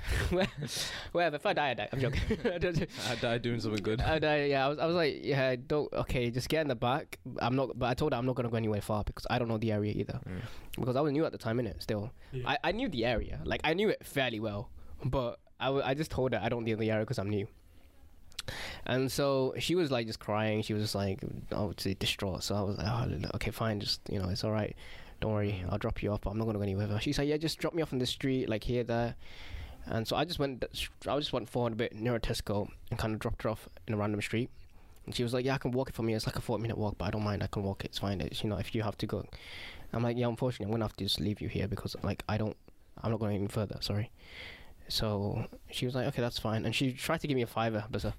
whatever. If I die, I die. I'm joking. I die doing something good. I die, yeah, I was, I was like, yeah, don't. Okay, just get in the back. I'm not. But I told her I'm not gonna go anywhere far because I don't know the area either. Mm. Because I was new at the time, innit? Still, I, I knew the area. Like I knew it fairly well, but I, w- I just told her I don't know the area because I'm new. And so she was like just crying. She was just like obviously distraught. So I was like, oh, okay, fine, just you know, it's all right. Don't worry, I'll drop you off. But I'm not gonna go anywhere. with her." She said, yeah, just drop me off in the street, like here, there. And so I just went, I just went forward a bit near Tesco and kind of dropped her off in a random street. And she was like, yeah, I can walk it for me. It's like a 40 minute walk, but I don't mind. I can walk it. It's fine. It's, you know, if you have to go. I'm like, yeah, unfortunately, I'm gonna have to just leave you here because like I don't, I'm not going any further. Sorry. So she was like, okay, that's fine. And she tried to give me a fiver, but, uh,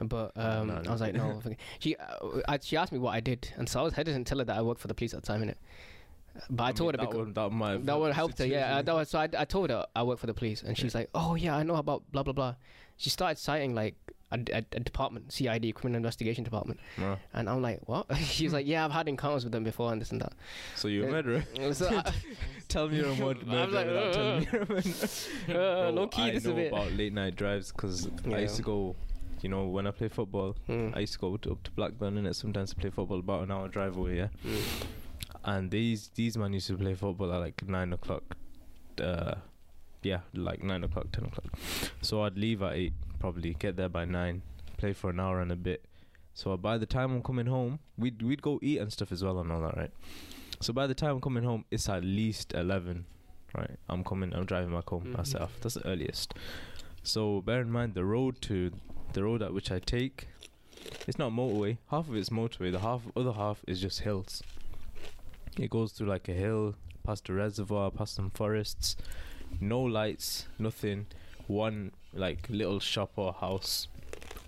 but um, no, no. I was like, no. she, uh, I, she asked me what I did, and so I was hesitant to tell her that I worked for the police at the time, innit? But I, mean, told her that because would, that might have that would help her. Yeah, that was, so I, I told her I work for the police, and she's like, "Oh yeah, I know about blah blah blah." She started citing like a, a, a department, CID, Criminal Investigation Department, Nah. and I'm like, "What?" she's like, "Yeah, I've had encounters with them before, and this and that." So you're a murderer? So I, Tell me you're a murderer. I was like, without telling me uh, you're a murderer. uh, low key, I this know a bit. about late night drives because I used to go. You know, when I play football, Mm. I used to go to, up to Blackburn and sometimes to play football about an hour drive away. Yeah, Mm. and these these man used to play football at like nine o'clock. Uh, yeah, like nine o'clock, ten o'clock. So I'd leave at eight, probably get there by nine, play for an hour and a bit. So by the time I'm coming home, we'd we'd go eat and stuff as well and all that, right? So by the time I'm coming home, it's at least eleven, right? I'm coming, I'm driving back home Mhm. myself. That's the earliest. So bear in mind the road to the road at which I take, it's not motorway. Half of it's motorway. The half other half is just hills. It goes through like a hill, past a reservoir, past some forests. No lights, nothing. One like little shop or house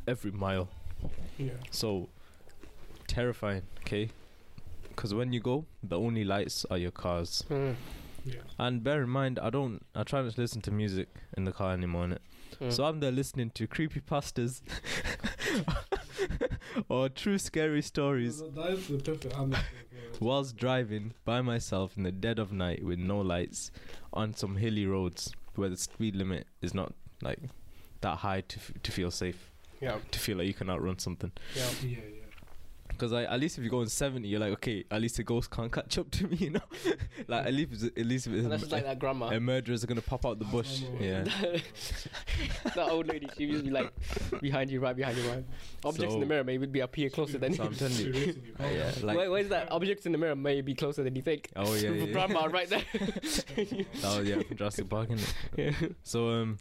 every mile. Yeah. So terrifying, okay? Because when you go, the only lights are your cars. Mm. Yeah. And bear in mind, I don't, I try not to listen to music in the car anymore. Innit? Mm. So I'm there listening to creepy pastas or true scary stories That is the perfect answer. whilst driving by myself in the dead of night with no lights on some hilly roads where the speed limit is not like that high to f- to feel safe, yeah, to feel like you can outrun something. yeah. Yeah, yeah. Because like, at least if you're going 70, you're like, okay, at least the ghost can't catch up to me, you know? like, at least, at least if And that's it's like that grandma. a murderer's are gonna pop out the bush. Yeah. that old lady, she used to be like behind you, right behind you, right. Objects in the mirror may be up here closer than So you. I'm telling you. Oh, yeah, like, Where, where's that? Objects in the mirror may be closer than you think. oh yeah, yeah, yeah. Grandma, right there. Oh yeah, from Jurassic Park, innit? yeah. So um,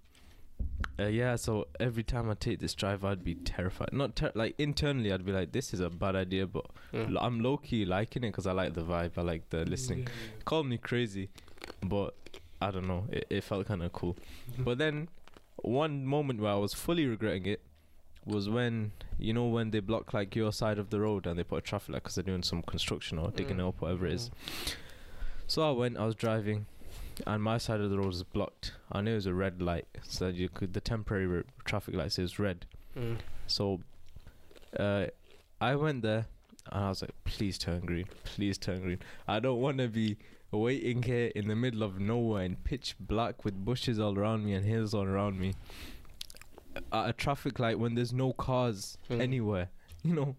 uh, yeah. So every time I take this drive, I'd be terrified. Not ter- like internally, I'd be like, "This is a bad idea," but Mm. l- I'm low key liking it because I like the vibe. I like the listening. Call me crazy, but I don't know. It, it felt kind of cool. But then one moment where I was fully regretting it was when you know when they block like your side of the road and they put a traffic light because they're doing some construction or digging Mm. up whatever it is. So I went. I was driving, and my side of the road was blocked. I knew it was a red light, so you could the temporary traffic light says red. Mm. So uh, I went there and I was like, please turn green, please turn green. I don't want to be waiting here in the middle of nowhere in pitch black with bushes all around me and hills all around me at a traffic light when there's no cars Mm. anywhere, you know.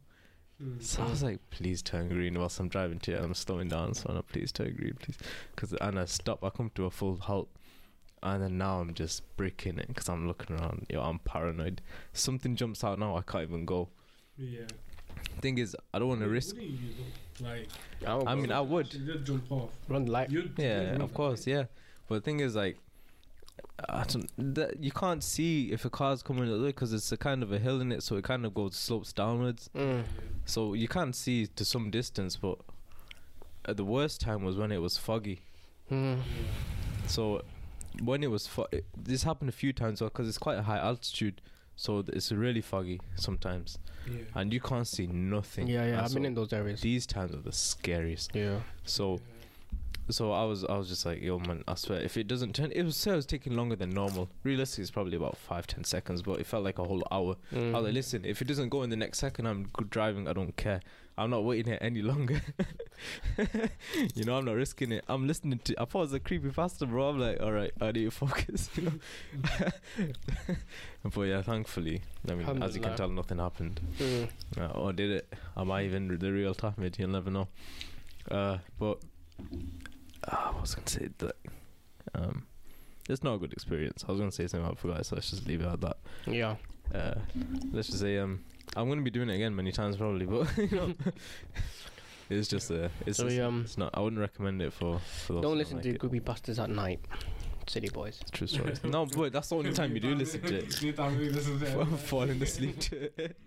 Mm. So I was like, please turn green whilst I'm driving to it. I'm slowing down, so I'm like, please turn green, please. Cause, and I stop, I come to a full halt. And then now I'm just breaking it because I'm looking around. Yo, I'm paranoid. Something jumps out now, I can't even go. Yeah. Thing is, I don't want to risk. You though? Like, I'll I mean, I would. actually did jump off. run the light. You'd, Yeah, you'd of course, yeah. But the thing is, like, I don't, that, you can't see if a car's coming the way because it's a kind of a hill in it, so it kind of goes slopes downwards. Mm. So you can't see to some distance. But at the worst time was when it was foggy. Mm. So when it was fo- it, this happened a few times because it's quite a high altitude, so it's really foggy sometimes, Yeah. and you can't see nothing. Yeah, yeah. I've been in those areas. These times are the scariest. Yeah. So so I was I was just like, yo man, I swear if it doesn't turn, it was it was taking longer than normal. Realistically, it's probably about five ten seconds, but it felt like a whole hour. Mm. I was like, listen, if it doesn't go in the next second, I'm good driving. I don't care. I'm not waiting here any longer. you know, I'm not risking it. I'm listening to. I thought it was a creepy pasta, bro. I'm like, all right, I need to focus. You know. but yeah, thankfully, I mean, as you can tell, nothing happened. Mm. Uh, or did it? Am I even the real Tahmid? You'll never know. Uh, but uh, I was gonna say that um, it's not a good experience. I was gonna say something, I forgot. So let's just leave it at that. Yeah. Uh, let's just say um, I'm gonna be doing it again many times probably, but you know, it's just uh, it's, So, just- um, it's not. I wouldn't recommend it for. for those Don't listen like to it. creepy pastas at night. City boys. True story. no, but that's the only time you do listen to it. it. Falling asleep to it.